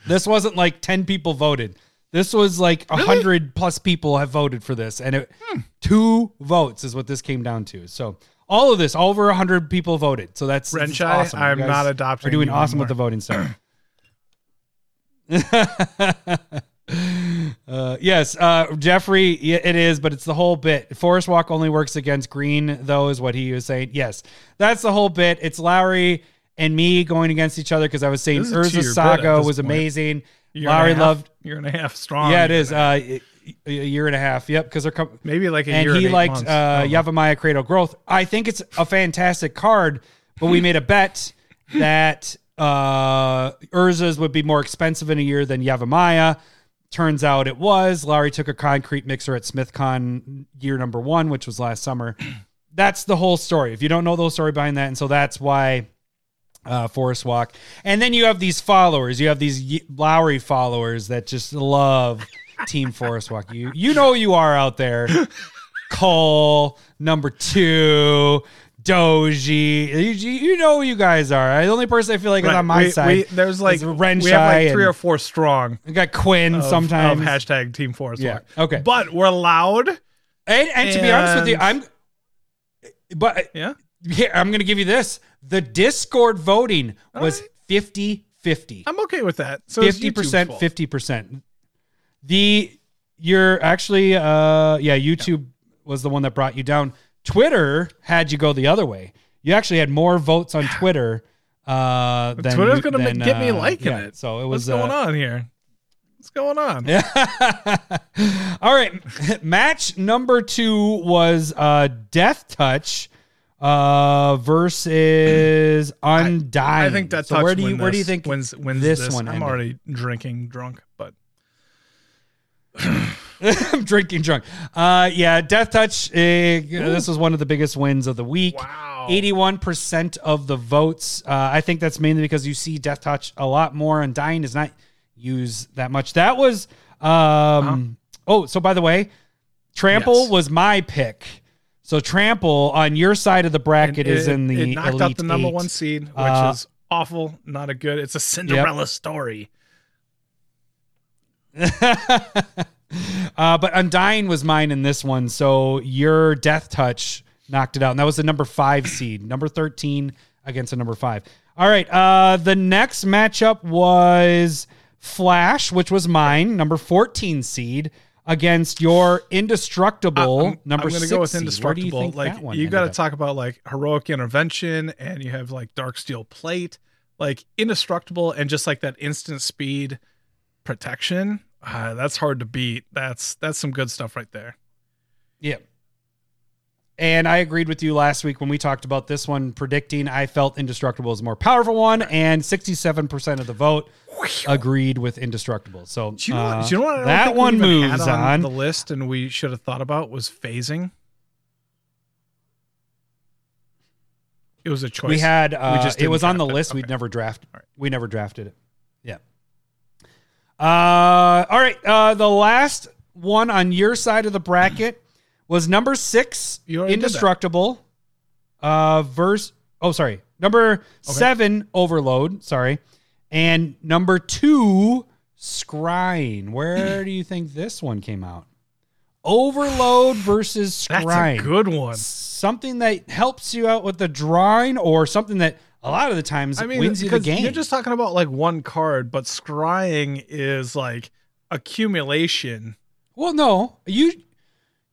This wasn't like ten people voted. This was like a hundred plus people have voted for this, and it, hmm. two votes is what this came down to. So all of this, over a hundred people voted. So that's, that's awesome. I'm not adopting We're doing awesome anymore. with the voting stuff. [CLEARS THROAT] [LAUGHS] Uh, yes, uh, Jeffrey, it is, but it's the whole bit. Forest Walk only works against green, though, is what he was saying. Yes, that's the whole bit. It's Lowry and me going against each other because I was saying Urza Saga was point. amazing. Year Lowry loved. year and a half strong. Yeah, it is. Uh, a year and a half. Yep, because they're coming maybe like a and year. he and liked months. uh. Yavimaya Cradle Growth. I think it's a fantastic card, but we made a bet that uh, Urza's would be more expensive in a year than Yavimaya. Turns out it was. Larry took a concrete mixer at SmithCon year number one, which was last summer. [CLEARS THROAT] That's the whole story. If you don't know the whole story behind that, and so that's why uh, Forest Walk. And then you have these followers. You have these Lowry followers that just love [LAUGHS] Team Forest Walk. You you know you are out there. [LAUGHS] Cole number two, Doji. You, you know who you guys are. The only person I feel like is on my we- side. we- there's like is we have like three or four strong. we got Quinn Of, sometimes. of hashtag Team Forest Yeah, okay. but we're loud. and, and to be honest with you, I'm. But Yeah, here I'm going to give you this. The Discord voting was right. 50 50. I'm okay with that. So 50%, fifty percent. The you're actually uh yeah, YouTube was the one that brought you down. Twitter had you go the other way. You actually had more votes on Twitter uh than Twitter's gonna than, get me uh, liking yeah, it. So it What's was going uh, on here? What's going on? Yeah. [LAUGHS] All right. Match number two was uh Death Touch uh versus [CLEARS THROAT] Undying. I think that's so where do you where do you think wins wins this this, one I'm ended? already drinking drunk, but [CLEARS THROAT] [LAUGHS] I'm drinking drunk. Uh, yeah, Death Touch. Uh, this was one of the biggest wins of the week. Wow. 81% of the votes. Uh, I think that's mainly because you see Death Touch a lot more, and Dying is not use that much. That was um oh, so by the way, Trample Yes. was my pick. So Trample on your side of the bracket And is in the it knocked elite out the number eight. one seed, which Uh, is awful, not a good. It's a Cinderella story. [LAUGHS] uh, but Undying was mine in this one. So your Death Touch knocked it out. And that was the number five seed, number 13 against a number five. All right. Uh, the next matchup was Flash, which was mine, number 14 seed, against your Indestructible, I'm, number I'm gonna six go with seed. Where do indestructible. you like you got to talk about like heroic intervention, and you have like dark steel plate, like indestructible, and just like that instant speed protection. Uh, that's hard to beat. That's that's some good stuff right there. Yeah. And I agreed with you last week when we talked about this one, predicting I felt Indestructible is a more powerful one, and 67% of the vote agreed with Indestructible. So Do you know? uh, do you know what that one moves on, on. the list, and we should have thought about was phasing. It was a choice. we had uh, just it was on the list. We'd never drafted. Right. We never drafted it. Uh, all right. Uh, the last one on your side of the bracket was number six, You already did that. indestructible. Uh, verse. Oh, sorry. Number seven, overload. Sorry, and number two, scrying. Where do you think this one came out? Overload versus That's scrying a good one. something that helps you out with the drawing or something that a lot of the times I mean, wins you the game. you're just talking about like one card, but scrying is like accumulation. well, no, you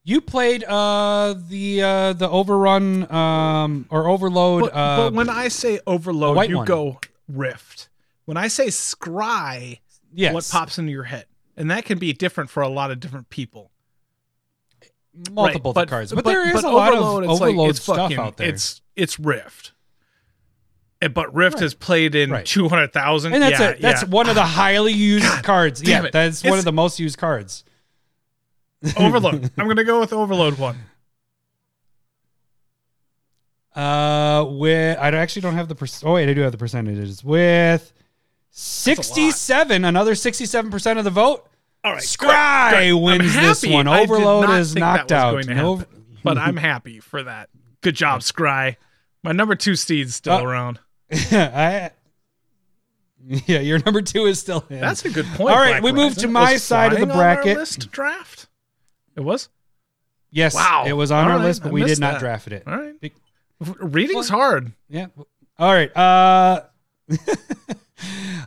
you played uh the uh the overrun um or overload But, uh but when I say overload, you one. go rift. When I say scry, yes, what pops into your head? And that can be different for a lot of different people. multiple Right, cards, but, there is a lot of Overload, like- stuff fucking- out there. It's it's rift. And- But Rift Right. is played in Right. two hundred thousand. and that's yeah, it. That's yeah. one of the [SIGHS] highly used cards. Yeah, it. that's one of the most used cards. [LAUGHS] Overload. I'm gonna go with Overload one. Uh, with I don't- actually don't have the perc- oh wait, I do have the percentages with sixty-seven. Another sixty-seven percent of the vote. All right, Scry great, great. I'm wins this happy. one. I did Overload not is think that knocked was out. going to No- happen, but I'm [LAUGHS] happy for that. Good job, Scry. My number two seed's still Uh, around. [LAUGHS] I, yeah, your number two is still in. That's a good point. All right, Black we move to my side of the flying on our bracket. list draft. It was. yes. Wow. it was on All our right, list, but I we did not that. draft it. All right. Be- Reading's hard. Yeah. All right. Uh, [LAUGHS]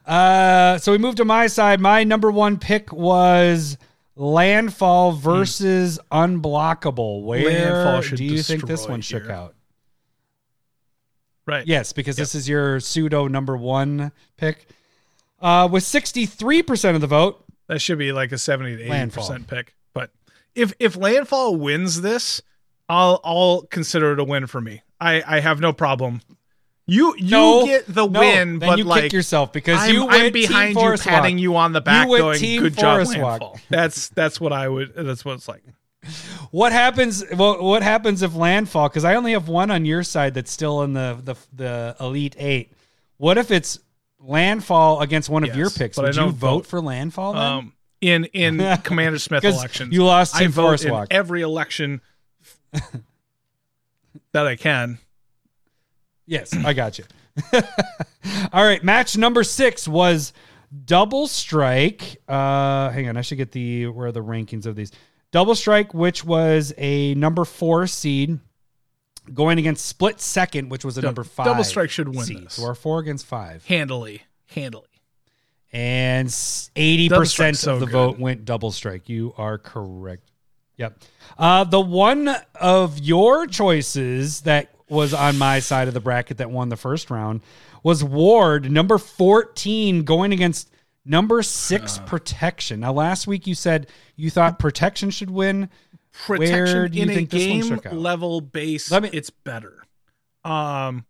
uh, so we moved to my side. My number one pick was Landfall versus Unblockable. Where Landfall should do you think this one shook out? Right. Yes, because this is your pseudo number one pick. Uh, with 63% of the vote, That should be like a 70 to 80 Landfall. percent pick. But if if Landfall wins this, I'll I'll consider it a win for me. I I have no problem. You you no, get the no, win, then but you like kick yourself because I'm, you I'm behind you, patting Walk. you on the back, went going, "Good job, Forest Walk." Landfall." That's that's what I would. That's what it's like. What happens? What what happens if landfall? Because I only have one on your side that's still in the the the elite eight. What if it's landfall against one of Yes, your picks? Would you vote vote. for landfall? Then? Um, in in [LAUGHS] Commander Smith elections, you lost I vote Forest in Walk. every election [LAUGHS] that I can. Yes, I got you. [LAUGHS] All right, match number six was double strike. Uh, hang on, I should get the where are the rankings of these. Double strike, which was a number four seed, going against split second, which was a number five. Double Strike should win seed. this. So we're four against five, Handily, handily. and eighty percent Double Strike's so of the good. vote went double strike. You are correct. Yep. Uh, the one of your choices that was on my side of the bracket that won the first round was Ward, number 14, going against number six, Protection. Now, last week you said you thought Protection should win. Protection Where do you in think a this one game shook out? level base, Let me- it's better. Um,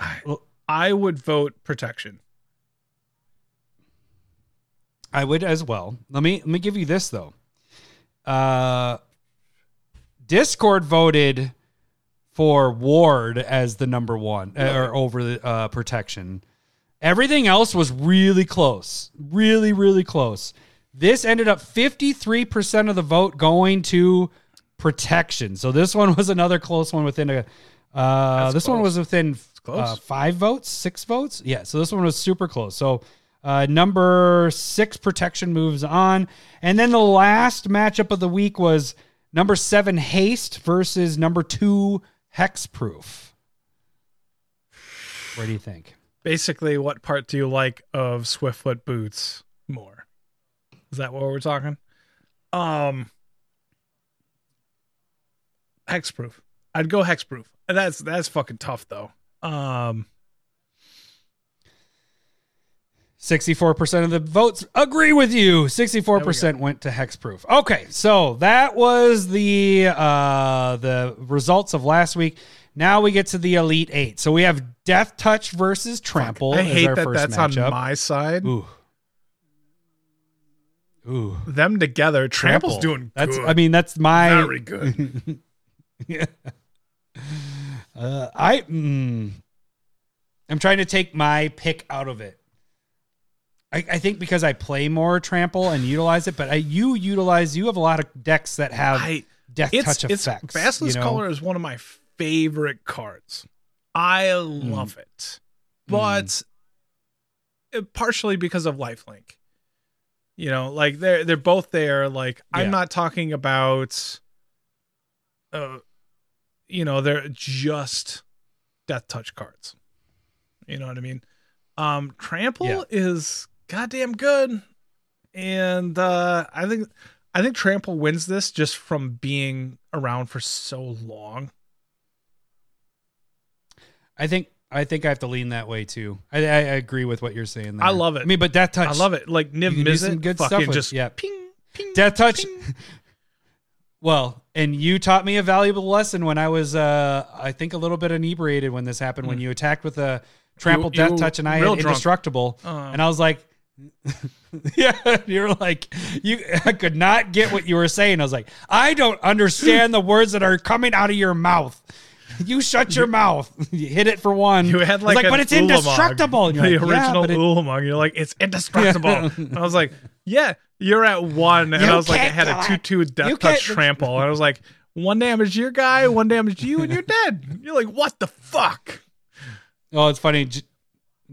I, I would vote protection. I would as well. Let me let me give you this though. Uh Discord voted for Ward as the number one uh, or over the uh, protection. Everything else was really close. Really, really close. This ended up 53% of the vote going to protection. So this one [LAUGHS] was another close one within a uh, this one was within close. uh, five votes, six votes. Yeah, so this one was super close. So uh, number six protection moves on, and then the last matchup of the week was number seven haste versus number two hexproof. What do you think? Basically, what part do you like of Swiftfoot boots more? Is that what we're talking? Um, hexproof. I'd go hexproof. That's that's fucking tough though. Um, 64% of the votes agree with you. 64% went to hexproof. Okay, so that was the uh the results of last week. Now we get to the elite 8. So we have Death Touch versus Trample I as hate our that that's matchup. on my side. Ooh. Ooh. Them together, Trample's Trample. doing That's good. I mean that's my very good. yeah. [LAUGHS] [LAUGHS] Uh, I mm, I'm trying to take my pick out of it. I, I think because I play more trample and utilize it, but I, you utilize you have a lot of decks that have I death it's touch it's effects. Basilisk you know? Collar is one of my favorite cards. I Mm. love it, but uh, partially because of lifelink. You know, like they're they're both there. Like Yeah. I'm not talking about, uh, you know, they're just death touch cards. You know what I mean? Um, Trample Yeah. is goddamn good, and uh, I think I think Trample wins this just from being around for so long. I think I think I have to lean that way too. I, I, I agree with what you're saying. There. I love it. I mean, but death touch. I love it. Like Niv Mizzet, good fucking stuff with- just yeah. ping, ping, Death touch. ping. [LAUGHS] Well, and you taught me a valuable lesson when I was, uh, I think, a little bit inebriated when this happened. When you attacked with a trample Hmm. You- death you touch, and I had drunk. indestructible, Oh. and I was like, [LAUGHS] "Yeah." [LAUGHS] You're like, you. I could not get what you were saying. I was like, I don't understand the words that are coming out of your mouth. [LAUGHS] You shut your mouth. [LAUGHS] You hit it for one. You had like, like, but it's Ulamog, indestructible. You're the like, yeah, original but it- Ulamog. You're like, it's indestructible. [LAUGHS] I was like, yeah, you're at one. And You I was like, I had a two-two death touch trample. And I was like, one damage to your guy, one damage to you, and you're dead. You're like, what the fuck? Oh, it's funny.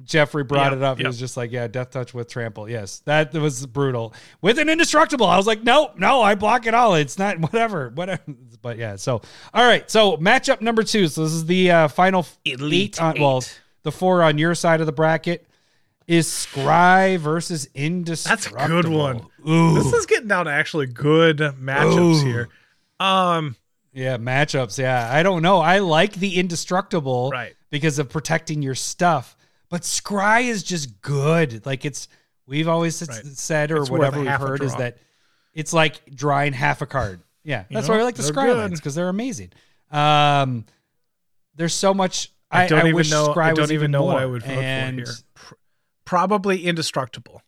Jeffrey brought Yep, it up. He was just like, "Yeah, death touch with trample." Yes, that was brutal with an indestructible. I was like, "No, no, I block it all. It's not [LAUGHS] whatever, whatever." But yeah, so all right, so matchup number two. So this is the uh, final Elite eight on, well, the four on your side of the bracket is Scry versus Indestructible. That's a good one. Ooh, This is getting down to actually good matchups Ooh. here. Um, yeah, matchups. Yeah, I don't know. I like the Indestructible, Right. because of protecting your stuff. But Scry is just good. Like it's we've always Right. said or It's whatever we've heard is that it's like drawing half a card. Yeah, You that's know, why I like the Scry lines because they're amazing. Um, there's so much. I I, don't I even wish know. Scry I don't even know what I would vote and for here. Pr- Probably indestructible.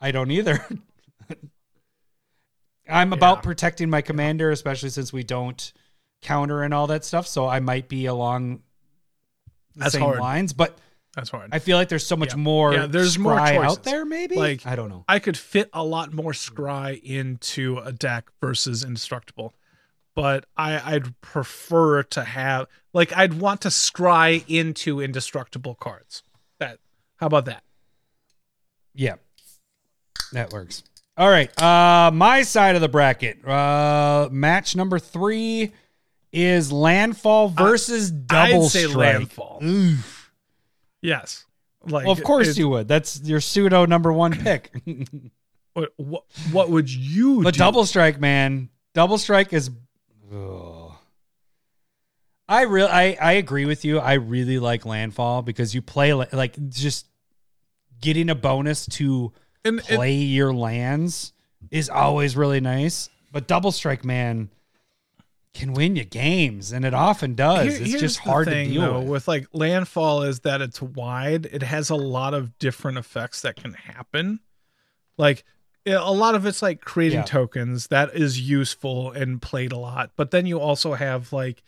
I don't either. [LAUGHS] I'm about protecting my commander, especially since we don't counter and all that stuff. So I might be along the That's same hard. lines, but That's hard. I feel like there's so much Yeah. more. Yeah, there's more scry choices. out there. Maybe Like, I don't know. I could fit a lot more scry into a deck versus indestructible, but I, I'd prefer to have like I'd want to scry into indestructible cards. That how about that? Yeah, that works. All right, uh, my side of the bracket. Uh, match number three is Landfall versus Double I'd say Strike. landfall. Oof. Yes, like Well, of course you would. That's your pseudo number one pick. [LAUGHS] What, what what would you? But do? double strike, man, double strike is. Ugh. I real I I agree with you. I really like landfall because you play li- like just getting a bonus to and, and play your lands is always really nice. But double strike, man, can win you games, and it often does. Here- it's just hard thing, to deal though, with. with like landfall is that it's wide it has a lot of different effects that can happen like a lot of it's like creating Yeah. tokens that is useful and played a lot but then you also have like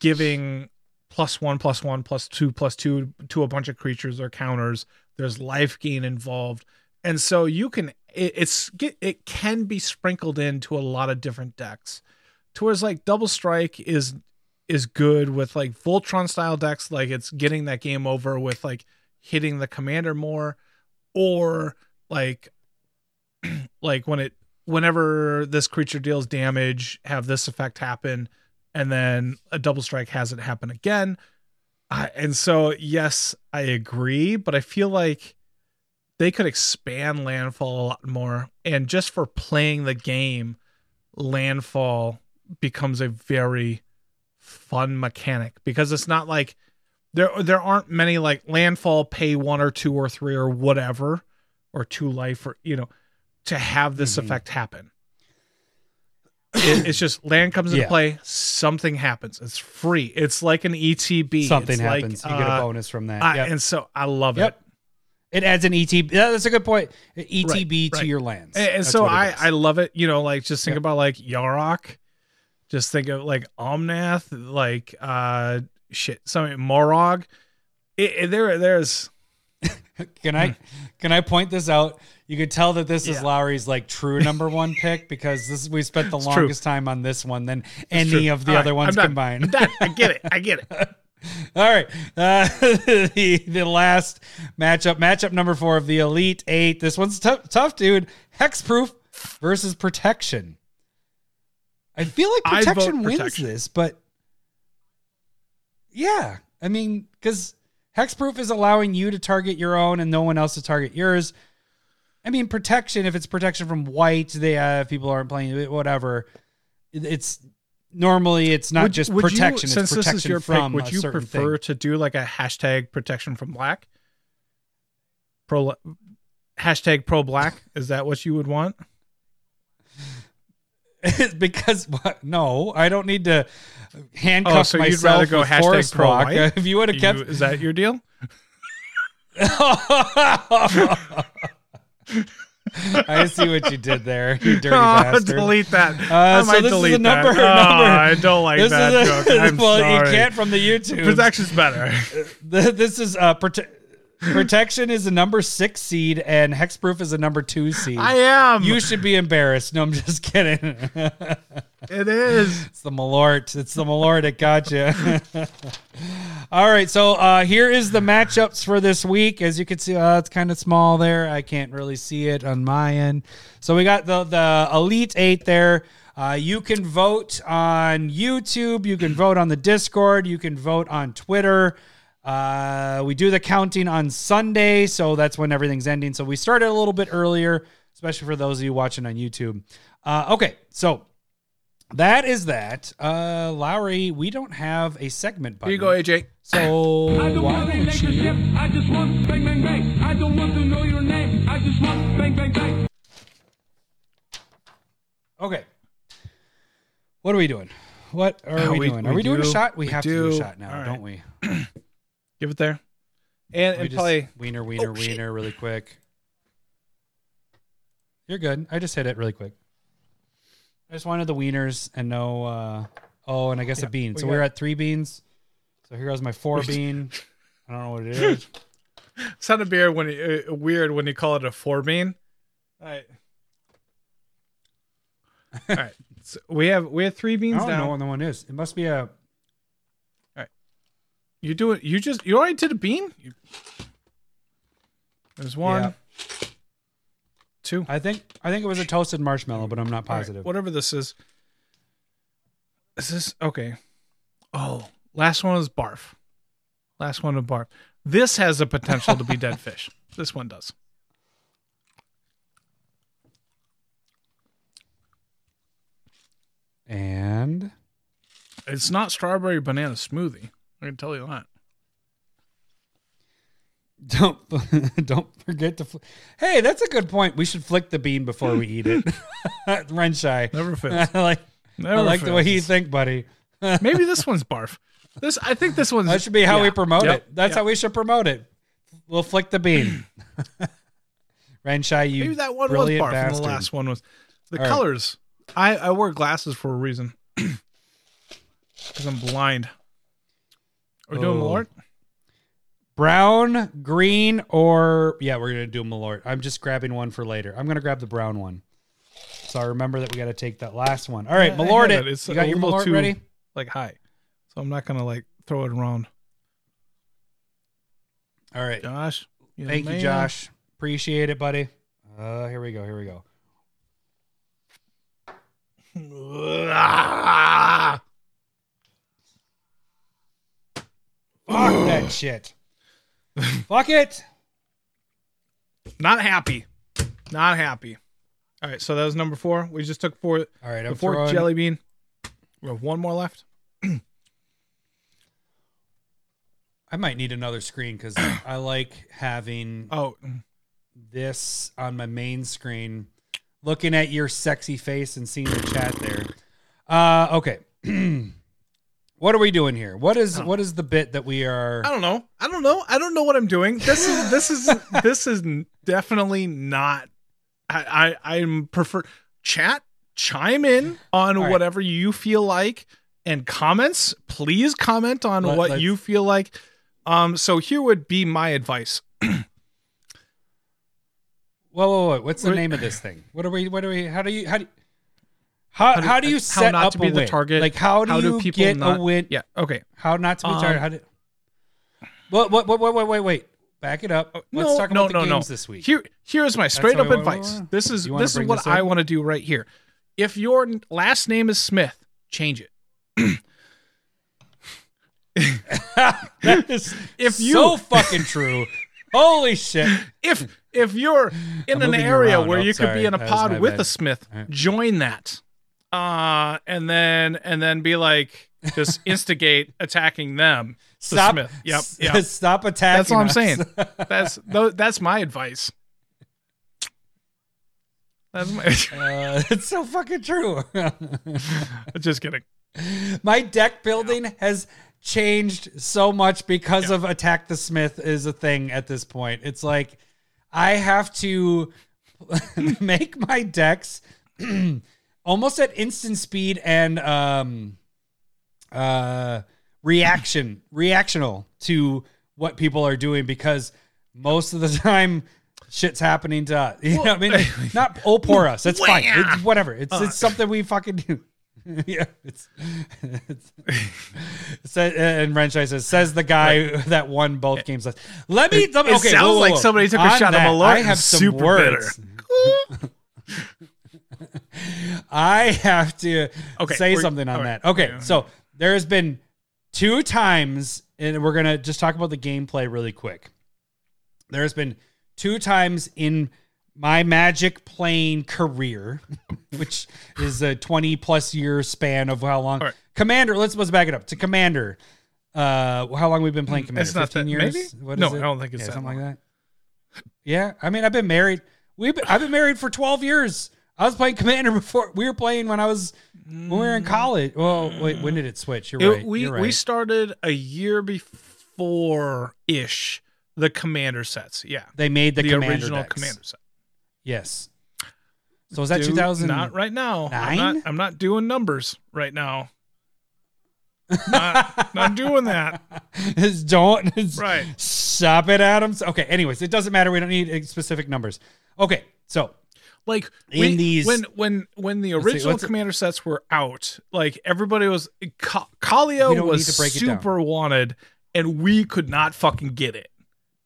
giving plus one plus one plus two plus two to a bunch of creatures or counters there's life gain involved and so you can it, it's it can be sprinkled into a lot of different decks towards like double strike is is good with like voltron style decks like it's getting that game over with like hitting the commander more or like [CLEARS THROAT] like when it whenever this creature deals damage have this effect happen and then a double strike has it happen again. And so yes i agree but i feel like they could expand landfall a lot more. And just for playing the game landfall becomes a very fun mechanic because it's not like there there aren't many like landfall pay one or two or three or whatever or two life or you know to have this Mhm. effect happen it, it's just land comes into Yeah. play something happens it's free it's like an etb Something It's like, happens. you get a uh, bonus from that. I- Yep. and so i love Yep. it It adds an ETB. That's a good point. ETB to right. your lands. and, and so I. I love it. You know, like just think Yep. about like Yarok, just think of like Omnath, like uh shit, something Moraug. It, it- there there's [LAUGHS] can I can I point this out? You could tell that this is Yeah. Lowry's like true number one pick because this we spent the [LAUGHS] It's true. longest time on this one than any true. of the All other right, ones I'm done. combined. Done. I get it. I get it. [LAUGHS] All right. Uh, the the last matchup, matchup number four of the Elite Eight. This one's tough, tough, dude. Hexproof versus Protection. I feel like Protection wins Protection. this, but yeah, I mean, because Hexproof is allowing you to target your own and no one else to target yours. I mean, Protection. If it's protection from white, they uh, if people aren't playing it, whatever. It's normally it's not Would- just would you- protection. since it's this protection is your from pick, would you prefer thing. to do like a hashtag protection from black? Pro hashtag pro black. Is that what you would want? It's [LAUGHS] because what? No, I don't need to handcuff Oh, so you'd rather go hashtag pro Walk. [LAUGHS] If you would have You- kept, is that your deal? [LAUGHS] I see what you did there, you dirty Oh, bastard. delete that. Uh, I so might this is delete a number- that. Oh, I don't like This that is joke. a, I'm well, sorry. you can't from the YouTube. Protection's better. This is uh, prote- protection is a number six seed, and hexproof is a number two seed. I am. you should be embarrassed. No, I'm just kidding. it is. It's the Malort. It's the Malort. It got you. [LAUGHS] All right. So uh, here is the matchups for this week. As you can see, uh, it's kind of small there. I can't really see it on my end. So we got the the Elite Eight there. Uh, you can vote on YouTube. You can vote on the Discord. You can vote on Twitter. Uh, we do the counting on Sunday, so that's when everything's ending. So we started a little bit earlier, especially for those of you watching on YouTube. Uh, okay, so that is that. Uh, Lowry, we don't have a segment button. Here you go, AJ. So I don't why want don't relationship. you? I just want bang bang bang. I don't want to know your name. I just want bang bang bang. Okay. What are we doing? What are Uh, we, we- doing? Are we we doing a shot? We, we have to do a shot now, All right. don't we? [CLEARS THROAT] [CLEARS THROAT] Give it there. And, we and just play. wiener, wiener, Oh, shit. wiener, really quick. You're good. I just hit it really quick. I just wanted the wieners and no. Uh, oh, and I guess Yeah, a bean. we So got- we're at three beans. So here goes my four [LAUGHS] bean. I don't know what it is. [LAUGHS] Sounded weird when you, uh, weird when you call it a four bean. All right. All right. So we have we have three beans. I don't know what the one is. It must be a. You do it. You just you already did a bean. You, there's one, Yeah. two. I think I think it was a toasted marshmallow, but I'm not All right, positive. whatever this is. Is this okay? Oh, last one was barf. Last one was barf. This has the potential to be [LAUGHS] dead fish. This one does. And It's not strawberry banana smoothie. I can tell you that. don't [LAUGHS] don't forget to. Fl- hey, that's a good point. We should flick the bean before we eat it. [LAUGHS] Renshy. Never [LAUGHS] fails. I like Never I like the way you think, buddy. Maybe this one's barf. This I think this one's That should be how we promote Yep. it. That's Yep. how we should promote it. We'll flick the bean. [CLEARS THROAT] Renshy, you Maybe that one was barf, and the last one was the All right. colors. I I wear glasses for a reason [CLEARS THROAT] because I'm blind. Are we doing Oh. Malort? brown, green, or yeah, we're gonna do Malort. I'm just grabbing one for later. I'm gonna grab the brown one. So I remember that we got to take that last one. All right, I Malort it. it. It's you a got your little Malort too- ready? Like high. So I'm not gonna like throw it around. All right. Josh. the Thank you, man. Josh. Appreciate it, buddy. Uh, here we go. Here we go. Ah! [LAUGHS] [LAUGHS] Fuck that shit. Fuck it. Not happy. Not happy. All right, so that was number four. We just took four. All right, I'm the fourth throwing- jelly bean. We have one more left. [CLEARS THROAT] I might need another screen because [CLEARS THROAT] I like having Oh, this on my main screen, looking at your sexy face and seeing the chat there. Uh, okay. [CLEARS THROAT] what are we doing here? What is what is the bit that we are? I don't know. I don't know. I don't know what I'm doing. This is [LAUGHS] this is this is definitely not. I I I'm prefer chat chime in on right. whatever you feel like and comments. Please comment on Let- what let's- you feel like. Um. So here would be my advice. [CLEARS THROAT] Whoa, whoa, whoa! What's the name of this thing? What are we? What are we? How do you? How do? How, How how, do- do you how set not up to be a the win? target? Like how do How do you people get not- a win? Yeah. Okay. How not to be Um, targeted? How do? What? What? What? Wait! Wait! Wait! Wait! Back it up. Let's no, talk no, the no, games no. this week. Here, here's my straight up advice. This is this is what this I want to do right here. If your last name is Smith, change it. that is [CLEARS THROAT] If you- so fucking true. Holy shit! If if you're in I'm an area around. where Oh, you could be in a pod with bad. a Smith, right. join that. Uh and then and then be like just [LAUGHS] instigate attacking them. The Stop. Smith. Yep. Yep. [LAUGHS] Stop attacking. That's all I'm us. saying. [LAUGHS] That's that's my advice. That's my Uh, it's so fucking true. just kidding. My deck building has changed so much because of Attack the Smith is a thing at this point. It's like I have to make my decks [CLEARS THROAT] almost at instant speed and um uh reaction reactional to what people are doing because most of the [LAUGHS] time shit's happening to us. You know what I mean? [LAUGHS] Not oh pour us. That's fine. It's whatever. It's it's something we fucking do. [LAUGHS] yeah, it's, it's, it and Renshai says says the guy that won both games. Let me. Let me It okay, sounds whoa, whoa, like somebody took a On shot of that, Malort I have some super words. I have to Okay, say something on right. that. Okay, Yeah. so there's been two times, and we're gonna just talk about the gameplay really quick. There's been two times in my Magic playing career, [LAUGHS] which is a 20 plus year span of how long right. Commander. Let's let's back it up to Commander. Uh, how long we've been playing Commander? It's not 15 that- years. maybe? What No, it? I don't think it's Yeah, that something long. like that. Yeah, I mean, I've been married. We've been, I've been married for 12 years. I was playing Commander before we were playing when I was when we were in mm. college. Well, wait, when did it switch? You're It- right. we You're right. we started a year before ish the commander sets. Yeah. they made the, The, Commander original decks. commander set. Yes. So is that 2000? Not right now. I'm nine? not, I'm not doing numbers right now. [LAUGHS] not, not doing that. Is don't is- Right. Stop it, Adams. Okay. Anyways, it doesn't matter. We don't need specific numbers. Okay. So Like In we- these- when when when the Let's see, original it- commander sets were out, like everybody was Ka- Kaalia was need to break it down. super wanted, and we could not fucking get it.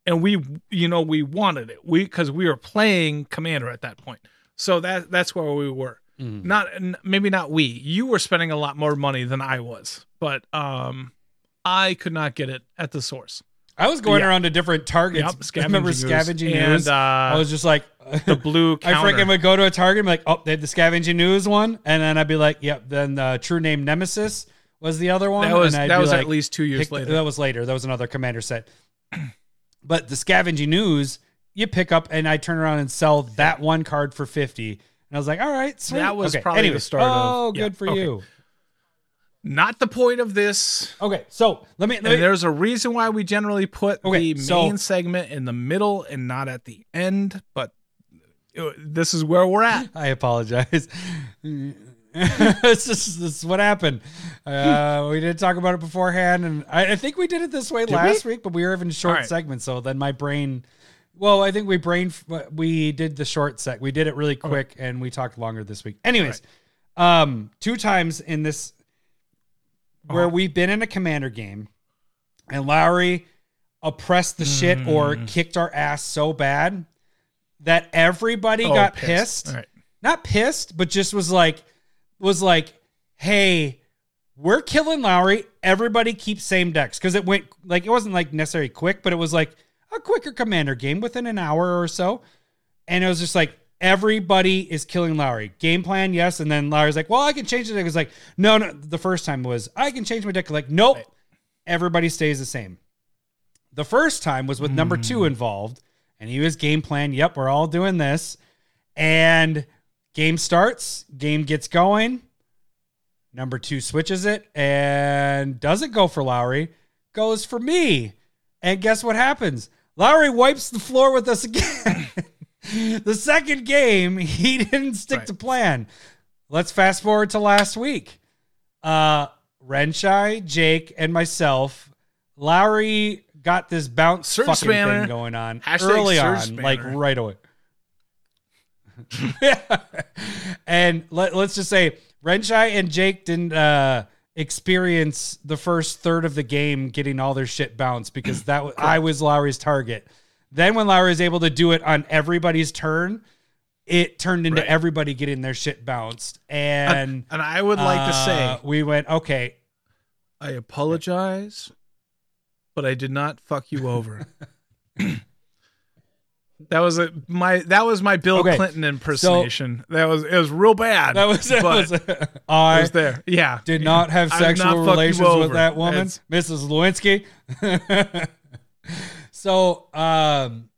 And we, you know, we wanted it. We because we were playing commander at that point. So that that's where we were. Mm. Not maybe not we. You were spending a lot more money than I was, but um, I could not get it at the source. I was going Yeah. around to different targets. Yep, [LAUGHS] I remember scavenging scavenging ooze. news. And, uh, I was just like, [LAUGHS] The blue [LAUGHS] I freaking would go to a target and be like, oh, they had the scavenging ooze one. And then I'd be like, yep. Then the true name Nemesis was the other one. that was that was like, at least two years pick- later. That was later. That was another commander set. [CLEARS THROAT] But the scavenging ooze, you pick up and I turn around and sell that one card for 50. And I was like, all right, sweet. That was okay. probably the anyways, start of- Oh, yeah, good for okay. you. Not the point of this. Okay. So let me, let me there's a reason why we generally put Okay, the so- main segment in the middle and not at the end, but uh, this is where we're at. [LAUGHS] I apologize. [LAUGHS] it's just this is what happened. Uh, we didn't talk about it beforehand, and I, I think we did it this way last week, but we were having short right. segments. So then my brain, well, I think we brain we did the short sec. We did it really quick, and we talked longer this week. Anyways, um, two times in this where Uh-huh. we've been in a commander game, and Lowry oppressed the shit or Mm. kicked our ass so bad that everybody Oh, got pissed All right. not pissed, but just was like, was like, hey, we're killing Lowry. Everybody keep same decks because it went like it wasn't like necessarily quick, but it was like a quicker commander game within an hour or so, and it was just like everybody is killing Lowry. Game plan, yes, and then Lowry's like, well, I can change the deck. It's like, no, no. The first time was I can change my deck. Like, nope, everybody stays the same. The first time was with number two hmm. involved, and he was game plan. Yep, we're all doing this, and game starts, game gets going. Number two switches it and doesn't go for Lowry, goes for me. And guess what happens? Lowry wipes the floor with us again. [LAUGHS] [LAUGHS] the second game, [LAUGHS] he didn't stick Right. to plan. Let's fast forward to last week. Uh Renshai, Jake, and myself. Lowry got this bounce Surge fucking spanner. thing going on Hashtag early on, like right away. [LAUGHS] and let, let's just say Renshai and Jake didn't uh, experience the first third of the game getting all their shit bounced because that was, I was Lowry's target. Then when Lowry was able to do it on everybody's turn, it turned into Right. everybody getting their shit bounced. And And I would like to uh, say we went okay. I apologize, but I did not fuck you over. [LAUGHS] that was a my that was my Bill Okay, Clinton impersonation. that was it was real bad. That was, that was it I was there. Yeah. did not have sexual not relations with that woman, It's- Mrs. Lewinsky. [LAUGHS] so, um,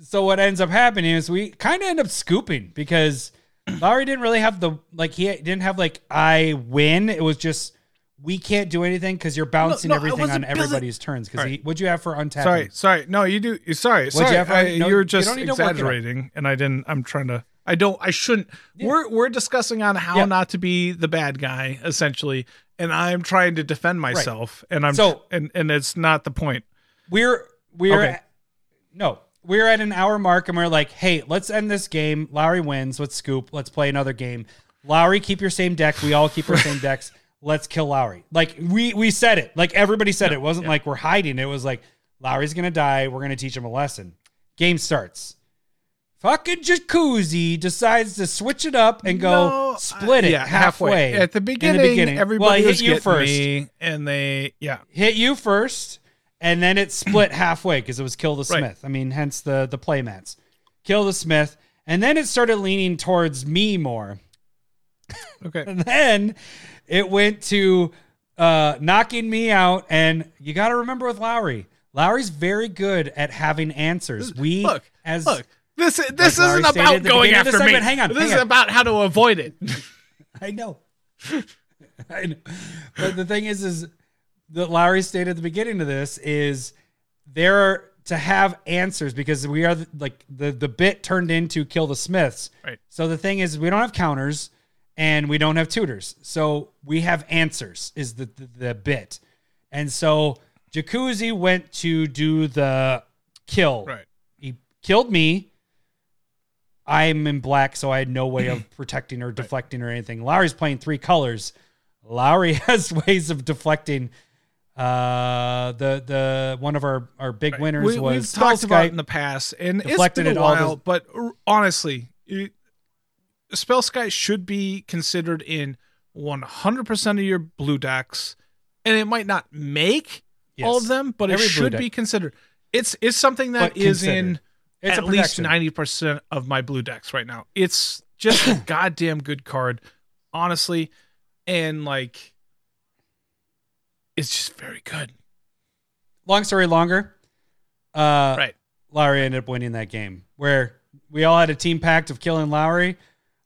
so what ends up happening is we kind of end up scooping because Lowry didn't really have the like he didn't have like I win. It was just we can't do anything because you're bouncing no, I everything on building- everybody's turns. Because Alright. what'd you have for untapping? Sorry, sorry. No, you do. you- Sorry, What'd sorry. you have for- I, no, you're just don't need to work it up. exaggerating, and I didn't. I'm trying to. I don't. I shouldn't. We're we're discussing on how Yeah. not to be the bad guy, essentially, and I'm trying to defend myself, and I'm So- and and it's not the point. we're we're Okay. at- no we're at an hour mark and we're like hey let's end this game. Lowry wins. Let's scoop. Let's play another game. Lowry keep your same deck. We all keep our same [LAUGHS] decks. Let's kill lowry. Like we we said it. Like everybody said it. it wasn't like we're hiding. It was like lowry's gonna die. We're gonna teach him a lesson. Game starts. Fucking jacuzzi decides to switch it up and go No, split uh, it yeah, halfway, At the beginning, In beginning, everybody well, hit you first me, and they yeah. hit you first, and then it split [CLEARS THROAT] halfway because it was kill the Right. Smith. I mean, hence the the playmats. Kill the Smith, and then it started leaning towards me more. Okay. And [LAUGHS] then it went to uh, knocking me out. And you got to remember with Lowry, Lowry's very good at having answers. We Look, as look. This this Like isn't about going beginning of the after me. hang on, this hang is on. about how to avoid it. [LAUGHS] I know. [LAUGHS] I know. But the thing is, is that Larry stated at the beginning of this is there are to have answers because we are the, like the the bit turned into kill the Smiths. Right. So the thing is, we don't have counters and we don't have tutors. So we have answers is the the, the bit, and so Jacuzzi went to do the kill. Right. He killed me. I'm in black, so I had no way of [CLEARS THROAT] protecting or deflecting or anything. Lowry's playing three colors. Lowry [LAUGHS] has ways of deflecting. Uh, the the one of our our big winners we, was we've talked Spellskite. about in the past, and it's Deflected been it a while. those- But honestly, it, Spellskite should be considered in 100% of your blue decks, and it might not make all of them, but Every it should be considered. It's it's something that But is in. It's at least 90% of my blue decks right now. It's just a [COUGHS] goddamn good card, honestly, and like it's just very good. Long story longer. Uh, Right. Lowry ended up winning that game where we all had a team pact of killing Lowry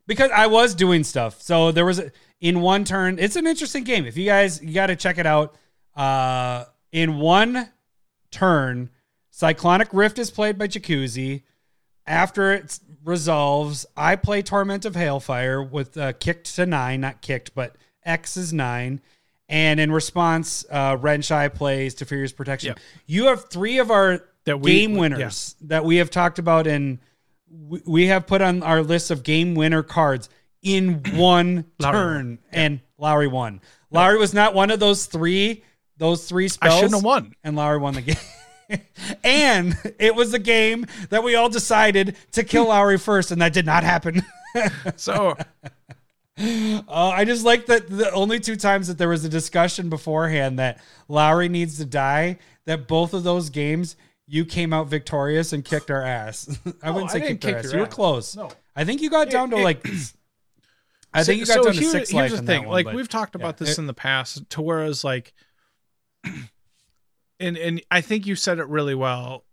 because I was doing stuff. So there was a, in one turn. It's an interesting game. If you guys you got to check it out. Uh, in one turn, Cyclonic Rift is played by Jacuzzi. after it resolves, I play Torment of Hailfire with uh, kicked to nine, not kicked, but X is nine. And in response, uh, Renshai plays Teferi's Protection. Yep. You have three of our That we- game winners that we have talked about, and we, we have put on our list of game winner cards in [CLEARS THROAT] one turn, and Lowry won. Lowry was not one of those three. Those three spells. I shouldn't have won. and Lowry won the game. [LAUGHS] and it was a game that we all decided to kill [LAUGHS] Lowry first, and that did not happen. So Uh, I just like that the only two times that there was a discussion beforehand that Lowry needs to die, that both of those games you came out victorious and kicked our ass. [LAUGHS] I wouldn't say didn't kicked our kick ass. You were close. No. I think you got down to it- like. [CLEARS THROAT] I think you got so down to here- six here's life the in thing. one, like but- we've talked about yeah. this in the past, to whereas like, [CLEARS THROAT] and and I think you said it really well.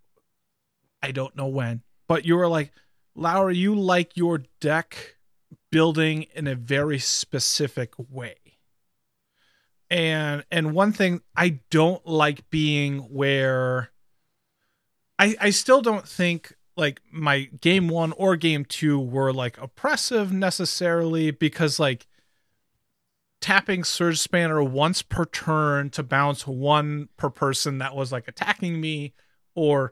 I don't know when, but you were like, Lowry, you like your deck building in a very specific way. And and one thing I don't like being where I I still don't think like my game 1 or game 2 were like oppressive necessarily because like tapping surge spanner once per turn to bounce one per person that was like attacking me or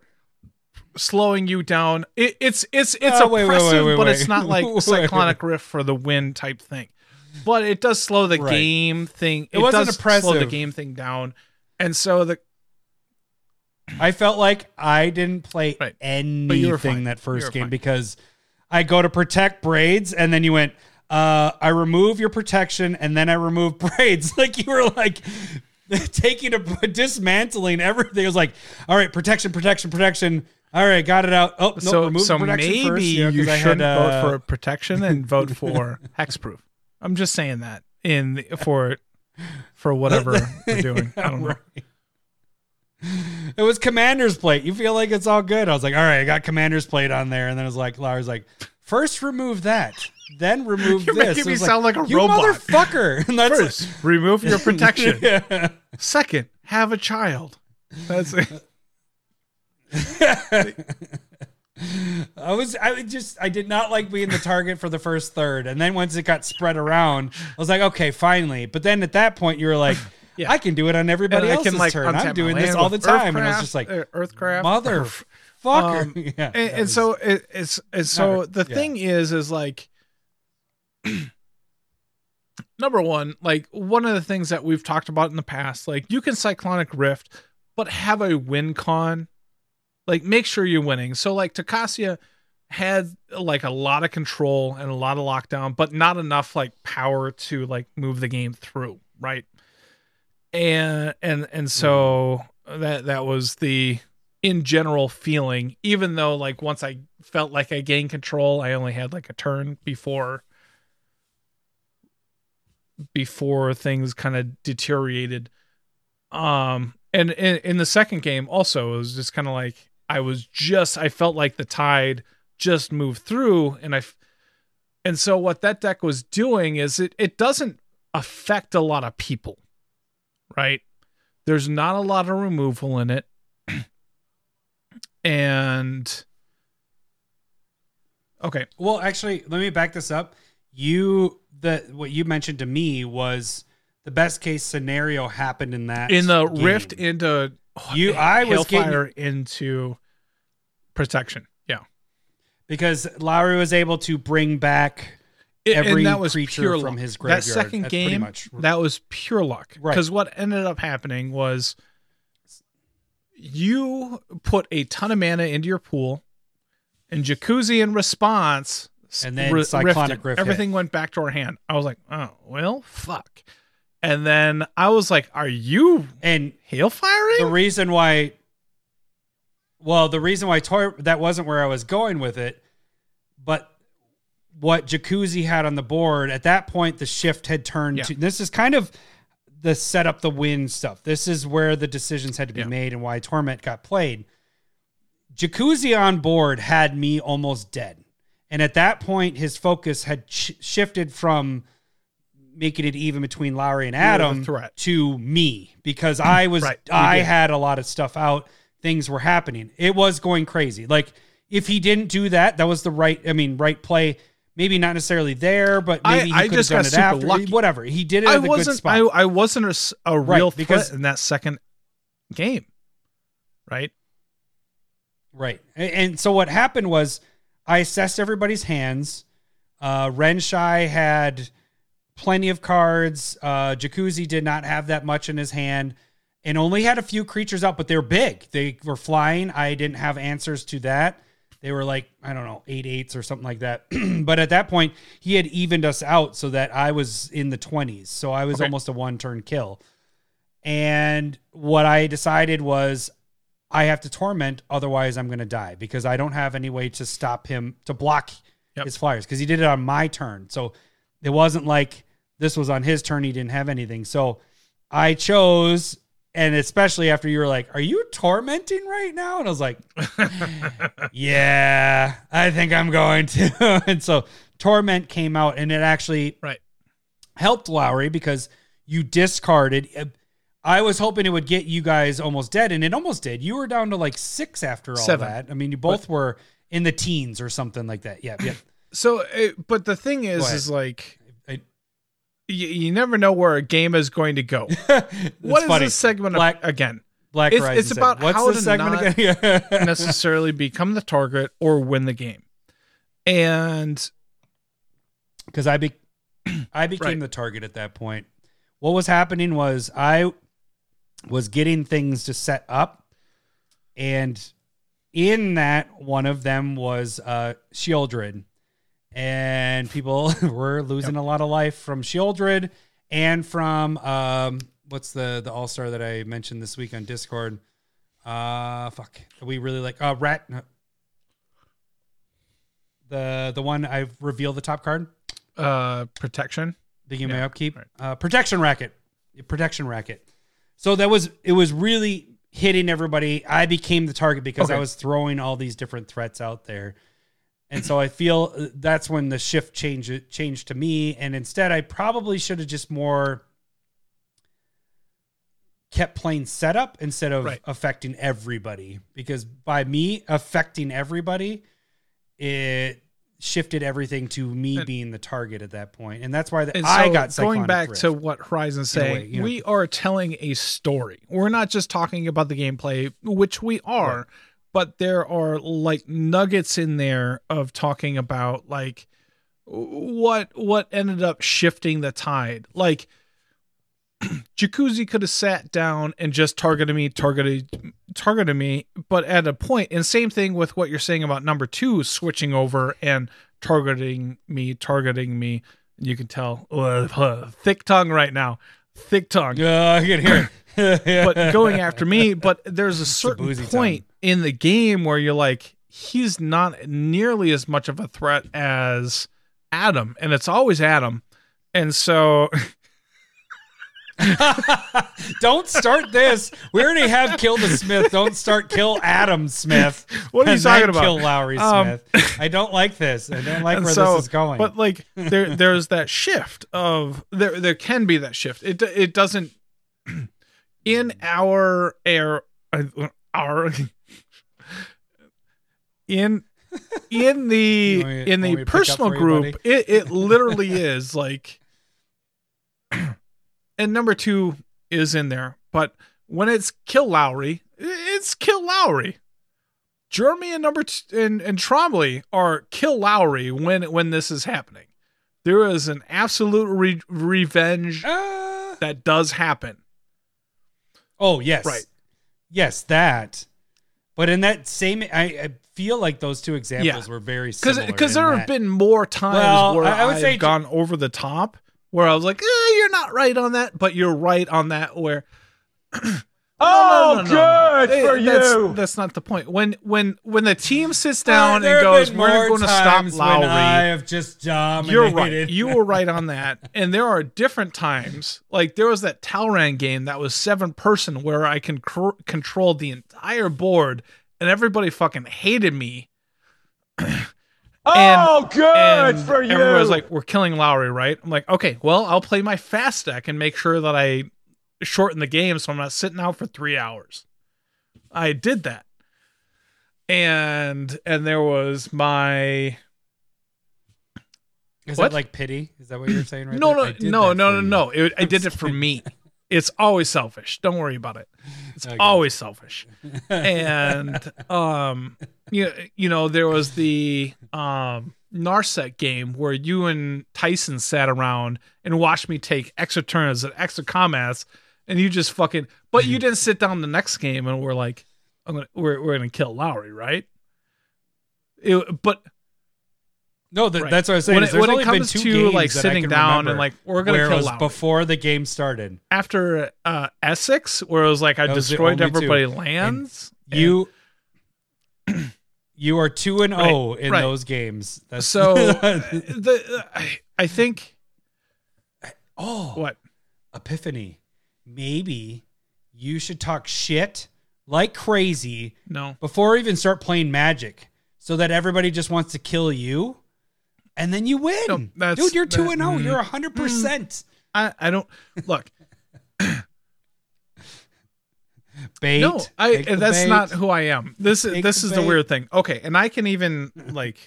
slowing you down it, it's it's it's Oh, wait, oppressive wait, wait, but wait. it's not like [LAUGHS] cyclonic rift for the win type thing but it does slow the Right. game thing It wasn't does slow the game thing down and so the I felt like I didn't play Right. But you were fine. anything that first game fine. because I go to protect braids and then you went, uh, I remove your protection and then I remove [LAUGHS] braids. [LAUGHS] Like you were like taking a dismantling everything. It was like, all right, protection, protection, protection. All right, got it out. Oh, no, so remove so maybe first. Yeah, you I shouldn't had, vote uh, for protection and [LAUGHS] vote for hexproof. I'm just saying that in the, for for whatever we're [LAUGHS] doing. I don't know. Right. It was commander's plate. You feel like it's all good. I was like, all right, I got commander's plate on there. And then it was like, Lara's like, first remove that, then remove You're this. making me sound like a you robot." motherfucker. [LAUGHS] And that's First, remove your protection. yeah. Second, have a child. That's it. [LAUGHS] I was, I would just, I did not like being the target for the first third. And then once it got spread around, I was like, okay, finally. But then at that point, you were like, [LAUGHS] Yeah. I can do it on everybody And I else's can like turn. I'm doing this all the time. And I was just like, uh, Earthcraft, mother fucker. Um, [LAUGHS] yeah. and, and was- so it, it's it's so Not- the yeah. thing is is like [CLEARS THROAT] number one like one of the things that we've talked about in the past like you can cyclonic rift but have a win con like make sure you're winning. So like Tocasia had like a lot of control and a lot of lockdown but not enough like power to like move the game through right? And and and so that that was the in general feeling even though like once i felt like i gained control i only had like a turn before before things kind of deteriorated. Um and in, in the second game also it was just kind of like i was just i felt like the tide just moved through and I and so what that deck was doing is it it doesn't affect a lot of people right there's not a lot of removal in it [CLEARS THROAT] and okay Well, actually, let me back this up. You the what you mentioned to me was the best case scenario happened in that in the game. rift into You- I was Hailfire into protection yeah because Lowry was able to bring back It- every that was creature from luck. his that second That's game much- that was pure luck Right. because what ended up happening was you put a ton of mana into your pool and jacuzzi in response And then Cyclonic. Rift hit. everything went back to our hand i was like oh well fuck and then i was like are you and hail firing the reason why well the reason why toy that wasn't where i was going with it but what jacuzzi had on the board at that point the shift had turned Yeah. to this is kind of the set up the win stuff this is where the decisions had to be Yeah. made and why torment got played jacuzzi on board had me almost dead and at that point his focus had sh- shifted from making it even between Lowry and Adam to me because I was [CLEARS THROAT] Right, I had a lot of stuff out. Things were happening. It was going crazy. Like if he didn't do that, that was the right. I mean, right play. Maybe not necessarily there, but I- maybe he I could just have done got it super after. lucky. Whatever he did it I wasn't. spot. I, I wasn't a a, Right, real because- threat in that second game, right? Right. A- And so what happened was I assessed everybody's hands. Uh Renshai had plenty of cards. Uh Jacuzzi did not have that much in his hand and only had a few creatures out, but they're big. They were flying. I didn't have answers to that. They were like, I don't know, eight eights or something like that. [CLEARS THROAT] but at that point, he had evened us out so that I was in the 20s. So I was Okay. almost a one turn kill. And what I decided was I have to torment, otherwise I'm going to die because I don't have any way to stop him to block Yep. his flyers because he did it on my turn. So it wasn't like this was on his turn. He didn't have anything. So I chose, and especially after you were like, "Are you tormenting right now?" And I was like, [LAUGHS] "Yeah, I think I'm going to." [LAUGHS] and so torment came out, and it actually Right. helped Lowry because you discarded. uh, I was hoping it would get you guys almost dead, and it almost did. You were down to like six after all Seven. that. I mean, you both were in the teens or something like that. Yeah, yeah. So, uh, but the thing is, is like you, you never know where a game is going to go. [LAUGHS] what is funny. this segment Black- again? Black It's- Horizon it's about what's how the to segment not again? [LAUGHS] necessarily become the target or win the game. And because I be [CLEARS THROAT] I became Right. the target at that point. What was happening was I was getting things to set up, and in that one of them was uh Shieldred, and people [LAUGHS] were losing a lot of life from Sheoldred and from um what's the the All Star that I mentioned this week on Discord. Uh, fuck, we really like uh Rat. The the one I revealed the top card. uh protection. My Yeah, upkeep. right. Uh, protection racket. Protection racket. So that was it was really hitting everybody. I became the target because I was throwing all these different threats out there. And so I feel uh, that's when the shift changed changed to me. And instead I probably should have just more kept playing setup instead of Right. affecting everybody. Because by me affecting everybody, it shifted everything to me And- being the target at that point. And that's why the, And I got going back Rift. to what a saying, way, you know. we are telling a story. We're not just talking about the gameplay, which we are, Right. But there are like nuggets in there of talking about like what what ended up shifting the tide. Like [CLEARS THROAT] Jacuzzi could have sat down and just targeted me, targeted targeted me, but at a point, and same thing with what you're saying about number two switching over and targeting me, targeting me. You can tell uh, [LAUGHS] thick tongue right now, thick tongue Yeah, I can hear it. [LAUGHS] but going after me. But there's a certain boozy point in the game where you're like, he's not nearly as much of a threat as Adam, and it's always Adam. And so, [LAUGHS] Don't start this. We already have Kill the Smith. Don't start Kill Adam Smith. [LAUGHS] What are you talking about? Kill Lowry Um, Smith. I don't like this. I don't like where so- this is going. But like, there, there's that shift of there. There can be that shift. It, it doesn't [CLEARS THROAT] in our air, our [LAUGHS] in in the me- in the to pick up personal group it, it literally is like [CLEARS THROAT] and number two is in there but when it's kill lowry it's kill lowry. Jeremy and number t- and, and trombley are kill lowry when when this is happening. There is an absolute re- revenge Uh, that does happen. Oh yes, Right. Yes, that. But in that same, I, I feel like those two examples were very similar. because there have been more times Well, where I- I would I've say- gone over the top where I was like, eh, "You're not right on that," but you're right on that. Where [CLEARS THROAT] Oh, no, no, no, good for that's, you. That's not the point. When when when the team sits down and goes, "We're going to stop when I Lowry," have just dominated. you're right. You were right on that. [LAUGHS] And there are different times, like there was that Talrand game that was seven person where I can control the entire board, and everybody fucking hated me. [CLEARS THROAT] oh, good and for you. Everyone was like, "We're killing Lowry, right?" I'm like, "Okay, well, I'll play my fast deck and make sure that I shorten the game so I'm not sitting out for three hours." I did that, and and there was my Is What? that like pity? Is that what you're saying right no no no no no no it, I did it for [LAUGHS] me. It's always selfish. Don't worry about it. It's Okay. always selfish. and [LAUGHS] um you, you know there was the um Narset game where you and Tyson sat around and watched me take extra turns and extra comments and you just fucking but you didn't sit down the next game and we're like I'm gonna we're we're gonna kill Lowry, right? It, but No, th- Right. that's what I was saying. when it, there's when only it been comes two to like sitting down and like we're gonna kill Lowry. before the game started. after uh Essex, where it was like I was destroyed only two. everybody lands. and- You you are two and Right, zero in right. those games. That's so [LAUGHS] the I, I think oh what epiphany. Maybe you should talk shit like crazy no before even start playing Magic, so that everybody just wants to kill you, and then you win. No, Dude, you're two that- and zero. mm, You're hundred percent. I I don't look [COUGHS] Bait. no I that's bait. not who I am. This is this the is the weird thing. Okay, and I can even like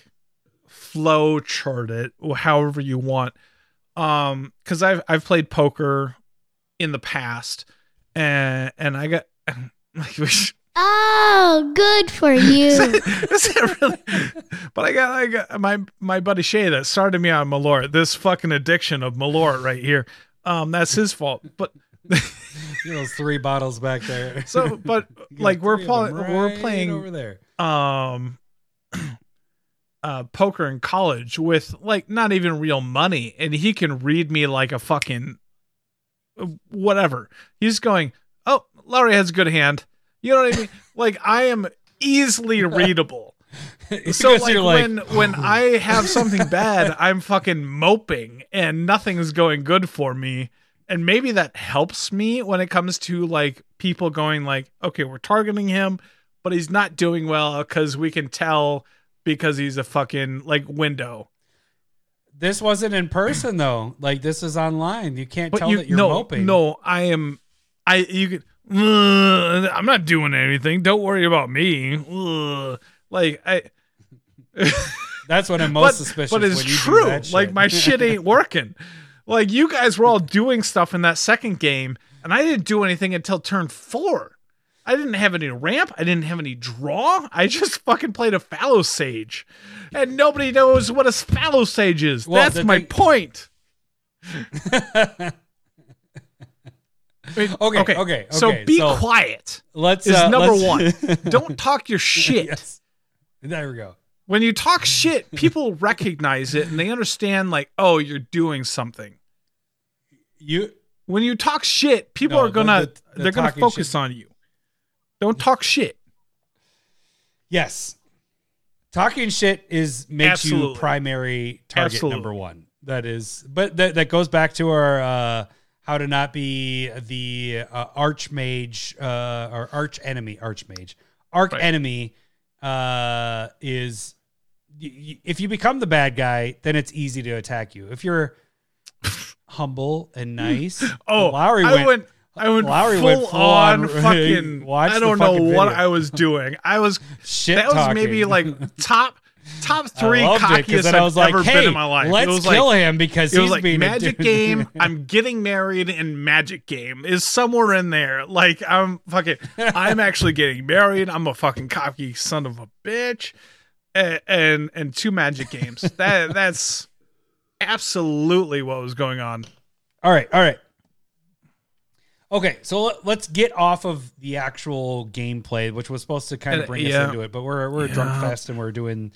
flow chart it however you want. Um, because I've I've played poker in the past, and and I got [LAUGHS] like we should- Oh, good for [LAUGHS] you. Is it really? But I got, I got my my buddy Shay that started me on Malort. This fucking addiction of Malort right here. Um, that's his fault. But [LAUGHS] You know, those three bottles back there. so, but like we're three of them playing, we're playing over there. um [CLEARS THROAT] uh poker in college with like not even real money and he can read me like a fucking whatever. He's going oh Laurie has a good hand. You know what i mean? [LAUGHS] Like i am easily [LAUGHS] readable. [LAUGHS] So like, you're when when oh. i have something bad i'm fucking moping and nothing's going good for me. And maybe that helps me when it comes to like people going like okay we're targeting him but he's not doing well because we can tell because he's a fucking like window this wasn't in person though. Like this is online. You can't but tell you that you're no moping. no i am i you could. "Ugh, i'm not doing anything don't worry about me Ugh." like i [LAUGHS] That's what I'm most but, suspicious. but it's when you do true. Like my [LAUGHS] shit ain't working. Like you guys were all doing stuff in that second game, and I didn't do anything until turn four. I didn't have any ramp. I didn't have any draw. I just fucking played a Fallowsage, and nobody knows what a Fallowsage is. Well, That's my thing- point. [LAUGHS] Wait, Okay, okay, So okay, be so- quiet. let's Is uh, number let's- one. [LAUGHS] Don't talk your shit. Yes. There we go. when you talk shit, people recognize it and they understand, like, oh, you're doing something. You When you talk shit, people No, are gonna the- the- the they're gonna focus shit- on you. Don't talk shit. yes. Talking shit is makes you primary target Absolutely. number one. That is, but that that goes back to our uh, how to not be the uh, archmage uh, or arch enemy, archmage, arch Right. enemy uh, is y- y- if you become the bad guy, then it's easy to attack you. If you're [LAUGHS] humble and nice, Oh, Lowry I went. went. I went Lowry full, went full on, on- [LAUGHS] fucking. I don't know fucking what. I was doing. I was Shit that was maybe [LAUGHS] like top top three cockiest I've I was like, ever hey, been in my life. let's it was kill like, him because it was he's like being a magic game. [LAUGHS] I'm getting married and magic game is somewhere in there. Like I'm fucking. I'm actually getting married. I'm a fucking cocky son of a bitch, and and, and two magic games. That that's absolutely what was going on. All right, all right. Okay, so let, let's get off of the actual gameplay, which was supposed to kind of bring yeah. us into it, but we're we're a drunk fest and we're doing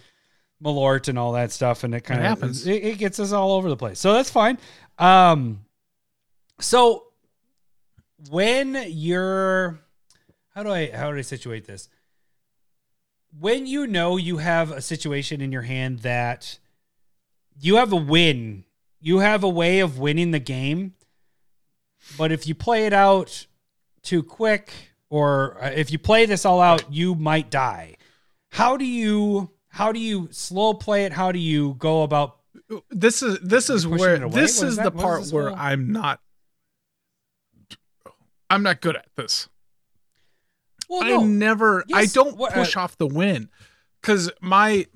Malort and all that stuff, and it kind of happens. It, it gets us all over the place, so that's fine. Um, so when you're, how do I how do I situate this? When you know you have a situation in your hand that you have a win, you have a way of winning the game, but if you play it out too quick or uh, if you play this all out, you might die. How do you how do you slow play it? How do you go about This is this is where this is is the part this where I'm not. I'm not good at this. Well, I no. never. I don't what- push uh, off the win because my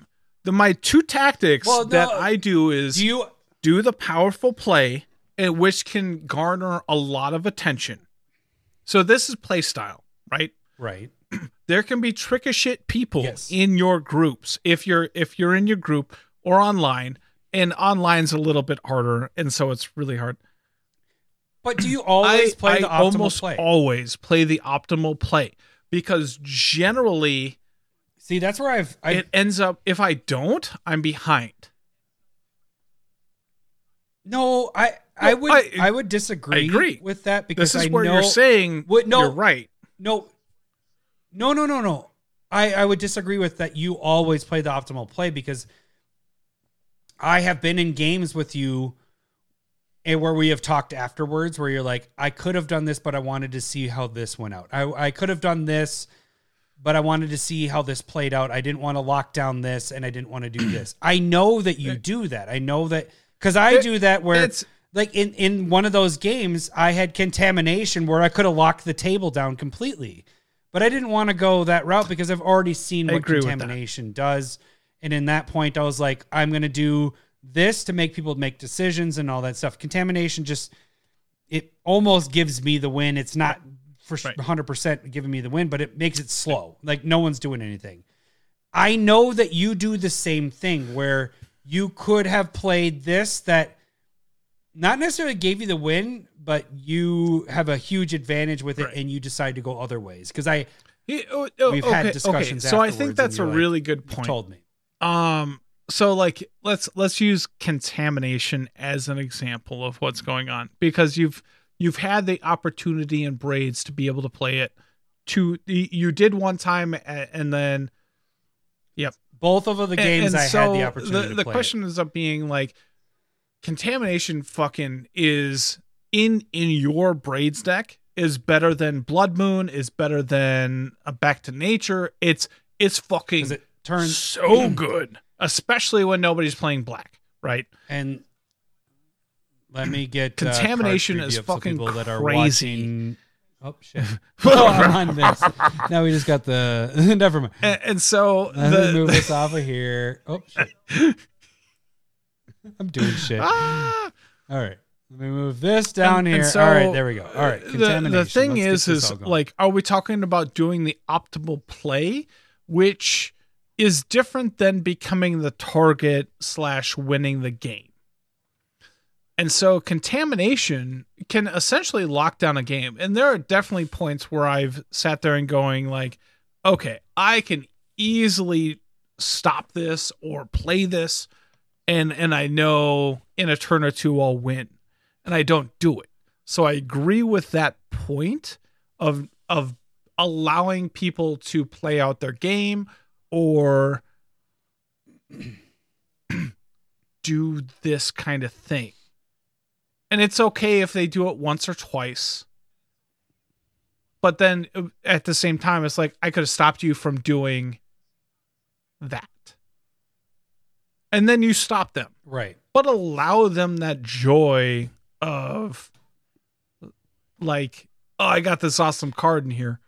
the my two tactics Well, that I do is Do you? do the powerful play, Eh, which can garner a lot of attention. So this is play style, right? Right. [CLEARS THROAT] There can be trick shit people Yes. in your groups if you're if you're in your group or online, and online's a little bit harder, and so it's really hard. But do you [CLEARS THROAT] always I, play the I optimal almost play? always play the optimal play because generally See, that's where I've. I, it ends up if I don't, I'm behind. no, I. I would. I- I, would disagree. agree. with that because This is I where know, you're saying What- no. you're right. No, no, no, no, no. I, I would disagree with that. You always play the optimal play because I have been in games with you and where we have talked afterwards where you're like, I could have done this, but I wanted to see how this went out. I, I could have done this, but I wanted to see how this played out. I didn't want to lock down this and I didn't want to do this. I know that you do that. I know that because I It- do that where it's- like in, in one of those games, I had contamination where I could have locked the table down completely. But I didn't want to go that route because I've already seen I what agree with that. contamination does. And in that point, I was like, I'm going to do this to make people make decisions and all that stuff. Contamination just, it almost gives me the win. It's not for Right. 100% giving me the win, but it makes it slow. Like no one's doing anything. I know that you do the same thing where you could have played this that not necessarily gave you the win, but you have a huge advantage with it Right. and you decide to go other ways. Because I Yeah, oh, oh, We've had discussions Okay. So I think that's a like, really good you point. told me. Um so like let's let's use contamination as an example of what's going on because you've you've had the opportunity in braids to be able to play it to you did one time and then yep Both of the games and I so had the opportunity the, the question ends up being like contamination fucking is in in your braids deck is better than blood moon is better than a back to nature it's it's fucking it turns so good especially when nobody's playing black right and let me get uh, Contamination card is preview up so fucking people that are crazy. watching. Oh shit! [LAUGHS] oh, I'm on this. Now we just got the. [LAUGHS] Never mind. and, and so Let me move this off of here. Oh shit! [LAUGHS] [LAUGHS] I'm doing shit. Ah! All right. Let me move this down And- here. and so all right, there we go. All right, the, contamination. the thing Let's is is like are we talking about doing the optimal play which is different than becoming the target slash winning the game and so contamination can essentially lock down a game and there are definitely points where i've sat there and going like okay i can easily stop this or play this and and i know in a turn or two i'll win and I don't do it. So I agree with that point of of allowing people to play out their game or [CLEARS THROAT] do this kind of thing. And it's okay if they do it once or twice. But then uh, at the same time it's like I could have stopped you from doing that. And then you stop them. Right. but allow them that joy of like oh i got this awesome card in here.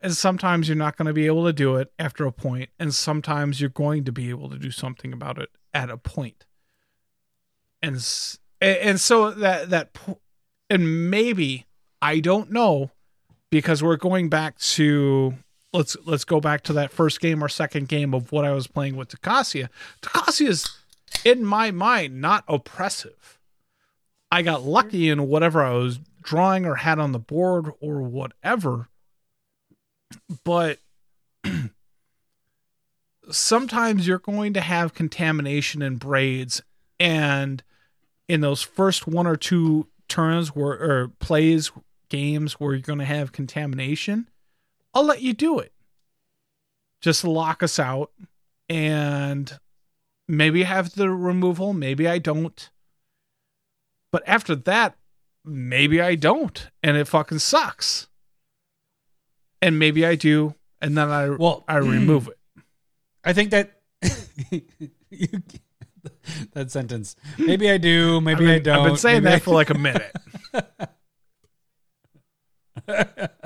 And sometimes you're not going to be able to do it after a point and sometimes you're going to be able to do something about it at a point. And and so that that and maybe i don't know because we're going back to let's let's go back to that first game or second game of what i was playing with Tocasia. Tocasia is in my mind not oppressive. I got lucky in whatever I was drawing or had on the board or whatever. But [CLEARS THROAT] sometimes you're going to have contamination in braids and in those first one or two turns where or plays games where you're going to have contamination, I'll let you do it. Just lock us out and maybe have the removal, maybe I don't. But after that, maybe I don't, and it fucking sucks. And maybe I do, and then I Well, I remove it. I think that [LAUGHS] you, that sentence. Maybe I do. Maybe I've I don't. I've been saying maybe that for like a [LAUGHS] minute.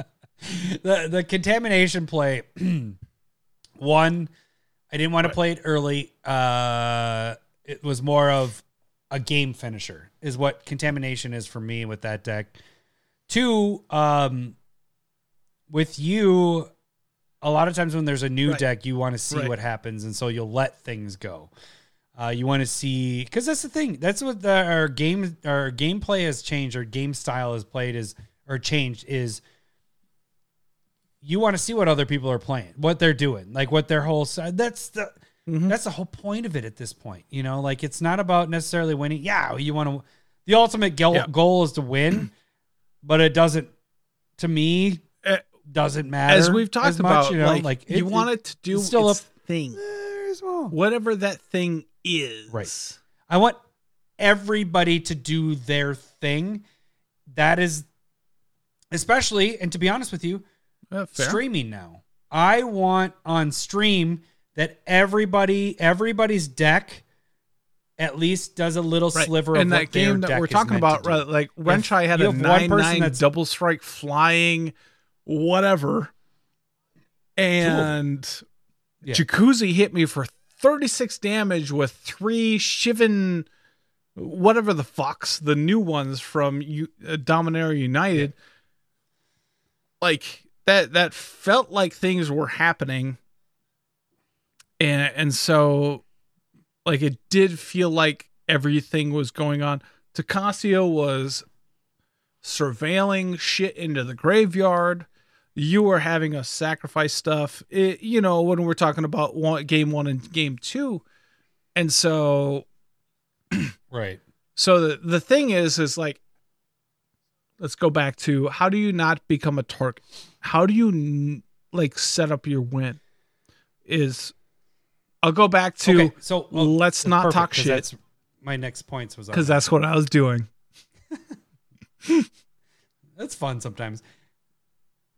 [LAUGHS] [LAUGHS] the the contamination play. [CLEARS THROAT] one, I didn't want to play it early. Uh, it was more of a game finisher, is what contamination is for me with that deck. Two, um, with you, a lot of times when there's a new Right. deck, you want to see Right. what happens, and so you'll let things go. Uh, you want to see because that's the thing. That's what the, our game our gameplay has changed. Our game style has played is or changed is. You want to see what other people are playing, what they're doing, like what their whole side. That's the that's the whole point of it at this point. You know, like it's not about necessarily winning. Yeah, you want to. The ultimate goal, Yeah. goal is to win, but it doesn't. To me, Uh, doesn't matter. As we've talked as much, about, you know, like, you want it to do it's still its a- thing, whatever that thing is. Right. I want everybody to do their thing. That is, especially, and to be honest with you, Fair. streaming now. I want on stream that everybody, everybody's deck, at least does a little Right. sliver and of that game that we're talking about, right, like Renshai had a have one person nine nine that's- double strike flying, whatever, and Yeah. Jacuzzi hit me for thirty six damage with three Shivan, whatever the fucks, the new ones from U- uh, Dominaria United. Like that, that felt like things were happening, and and so like it did feel like everything was going on. Tocasia was surveilling shit into the graveyard. You were having us sacrifice stuff, it, you know, when we're talking about one, game one and game two. And so, [CLEARS THROAT] right. so the, the thing is, is like, let's go back to how do you not become a target? How do you like set up your win? Is I'll go back to okay, so well, let's not perfect, talk shit. That's my next points was because that's what I was doing. [LAUGHS] That's fun sometimes.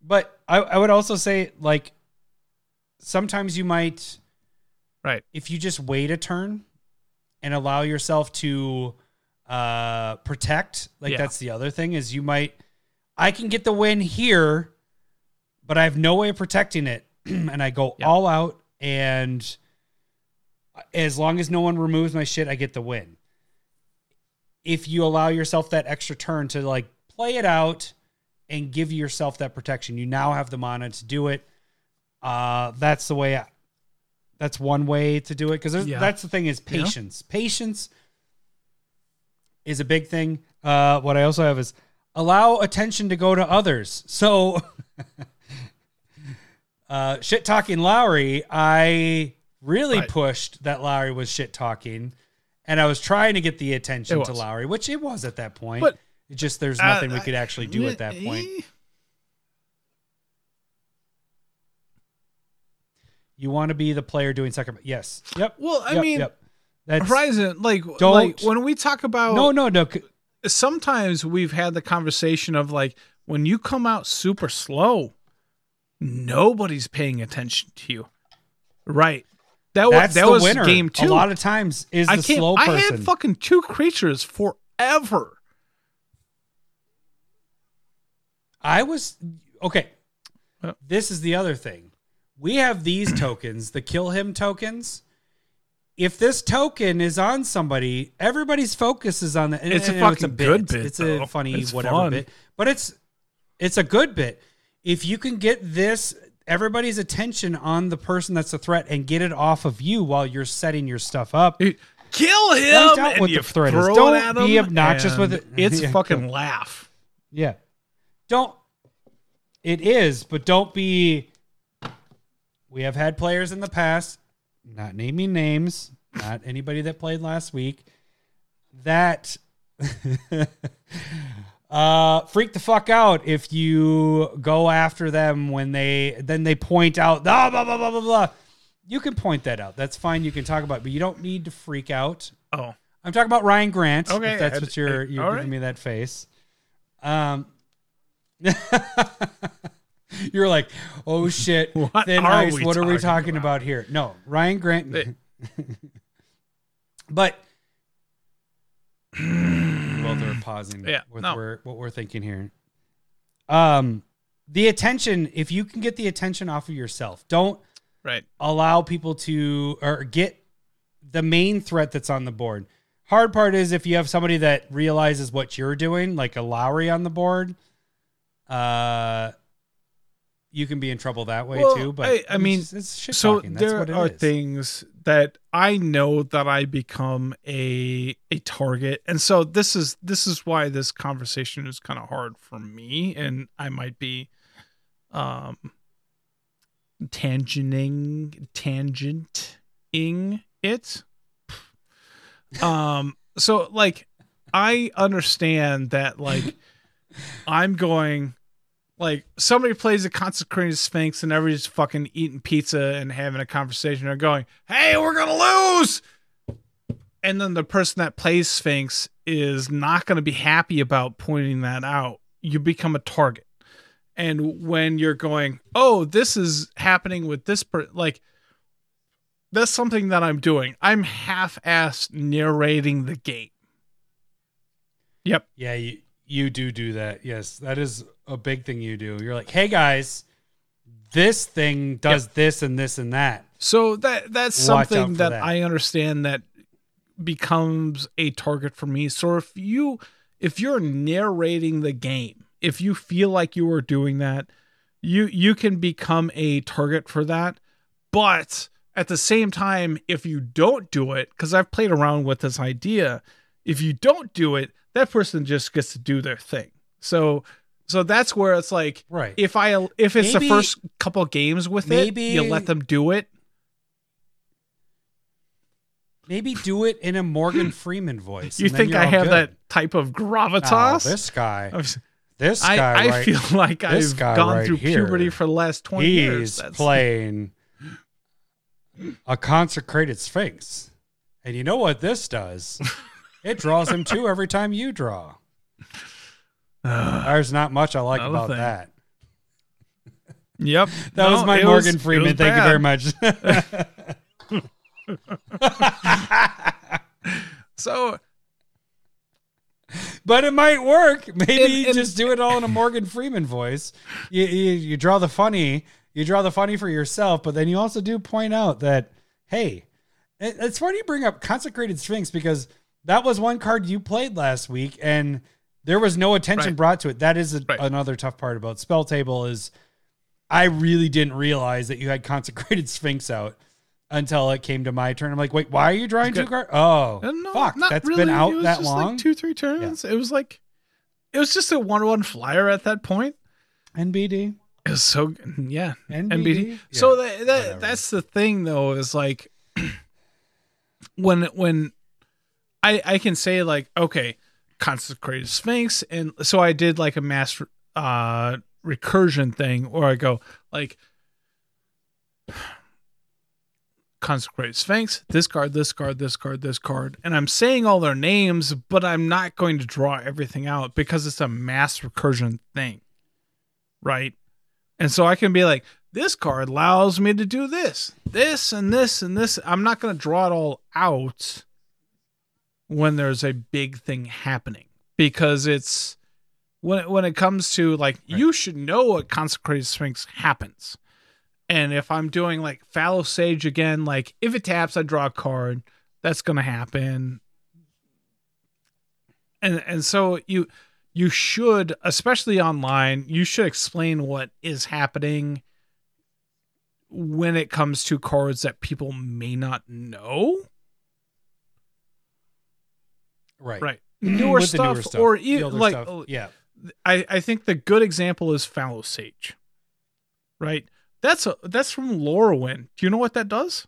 But I, I would also say like sometimes you might Right. if you just wait a turn and allow yourself to uh protect, like Yeah. that's the other thing is you might I can get the win here, but I have no way of protecting it. [CLEARS THROAT] and I go Yeah. all out and as long as no one removes my shit, I get the win. If you allow yourself that extra turn to like play it out and give yourself that protection, you now have the mana to do it. Uh, that's the way. I, that's one way to do it because Yeah. that's the thing is Yeah. patience. Is a big thing. Uh, what I also have is allow attention to go to others. So, [LAUGHS] uh, shit talking Lowry, I really Right. pushed that Lowry was shit talking, and I was trying to get the attention to. Lowry, which it was at that point. But- it just there's Uh, nothing we could actually do at that point. You want to be the player doing second. Yes. Yep. Well, I Yep, mean, yep. That's Horizon, like, Don't- like when we talk about no, no, no. sometimes we've had the conversation of like when you come out super slow, nobody's paying attention to you. Right. That was That's that the was winner. game two. A lot of times is the I can't. slow I had fucking two creatures forever. I was okay. This is the other thing. We have these tokens, the kill him tokens. If this token is on somebody, everybody's focus is on the. and It's a I know fucking good bit, It's though. a funny It's whatever fun. bit, but it's it's a good bit. If you can get this everybody's attention on the person that's a threat and get it off of you while you're setting your stuff up, Kill him out and what the threat is. Don't be obnoxious with it. It's [LAUGHS] Yeah, fucking laugh. Yeah. Don't. It is, but don't be. We have had players in the past, not naming names, not anybody that played last week, that [LAUGHS] uh freak the fuck out if you go after them when they then they point out blah blah blah blah blah blah. You can point that out. That's fine. You can talk about, it, but you don't need to freak out. Oh, I'm talking about Ryan Grant. Okay, if that's I- what you're I- you're giving right. me that face. Um, [LAUGHS] [LAUGHS] you're like, oh shit, [LAUGHS] What thin are ice. we What are we talking talking about? about here? No, Ryan Grant. Hey. [LAUGHS] but [CLEARS THROAT] they're pausing Yeah, with no. we're, what we're thinking here. Um, the attention. If you can get the attention off of yourself, don't Right. allow people to or get the main threat that's on the board. Hard part is if you have somebody that realizes what you're doing, like a Lowry on the board, uh, you can be in trouble that way Well, too. But I- I mean, it's, it's shit so. There are is. things that I know that I become a a target, and so this is this is why this conversation is kind of hard for me, and I might be um tangenting tangenting it. [LAUGHS] Um, so like I understand that like I'm going like somebody plays a consecrated sphinx and everybody's fucking eating pizza and having a conversation or going, Hey, we're gonna lose. And then the person that plays Sphinx is not gonna be happy about pointing that out. You become a target. And when you're going, Oh, this is happening with this per like that's something that I'm doing. I'm half assed narrating the game. Yep. Yeah, you you do do that. Yes, that is a big thing you do. You're like, hey guys, this thing does this and this and that. So that that's Watch something that, that. I understand that becomes a target for me. So if you if you're narrating the game, if you feel like you are doing that, you you can become a target for that. But at the same time, if you don't do it, because I've played around with this idea, if you don't do it, that person just gets to do their thing. So so that's where it's like Right. if I if it's Maybe- the first couple games with maybe- it, you let them do it. Maybe do it in a Morgan [LAUGHS] Freeman voice. You think I have good. that type of Oh, gravitas? this guy. This guy. I right, feel like this I've guy gone right through here, puberty for the last 20 he's years. That's- playing a consecrated sphinx. And you know what this does? [LAUGHS] It draws him two every time you draw. There's not much I like Another about thing. that. Yep. [LAUGHS] That was my it Morgan it Freeman. was Thank you very much. [LAUGHS] So but it might work. Maybe And- you and- just do it all in a Morgan Freeman voice. You, you you draw the funny, you draw the funny for yourself, but then you also do point out that hey, it- it's funny you bring up consecrated sphinx because that was one card you played last week and there was no attention Right. brought to it. That is a, Right. another tough part about spell table is I really didn't realize that you had [LAUGHS] consecrated sphinx out until it came to my turn. I'm like, wait, why are you drawing two cards? Oh, uh, no, fuck, not that's really. been out that long. Like two, three turns. It was like it was just a one-one flyer at that point. NBD. It was so yeah. NBD? NBD. So that, that whatever. that's the thing though is like [CLEARS THROAT] when when I I can say like okay consecrated sphinx and so I did like a mass uh recursion thing or I go like consecrated sphinx this card this card this card this card and I'm saying all their names but I'm not going to draw everything out because it's a mass recursion thing right and so I can be like, this card allows me to do this, this, and this, and this. I'm not going to draw it all out when there's a big thing happening because it's when it, when it comes to like you should know what consecrated sphinx happens. And if I'm doing like Fallowsage again, like if it taps, I draw a card. That's to happen. And and so you you should, especially online, you should explain what is happening when it comes to cards that people may not know. Right. Right. [CLEARS THROAT] Newer, stuff, newer stuff, or older like stuff. yeah. I, I think the good example is Fallowsage. Right? That's a, that's from Lorwyn. Do you know what that does?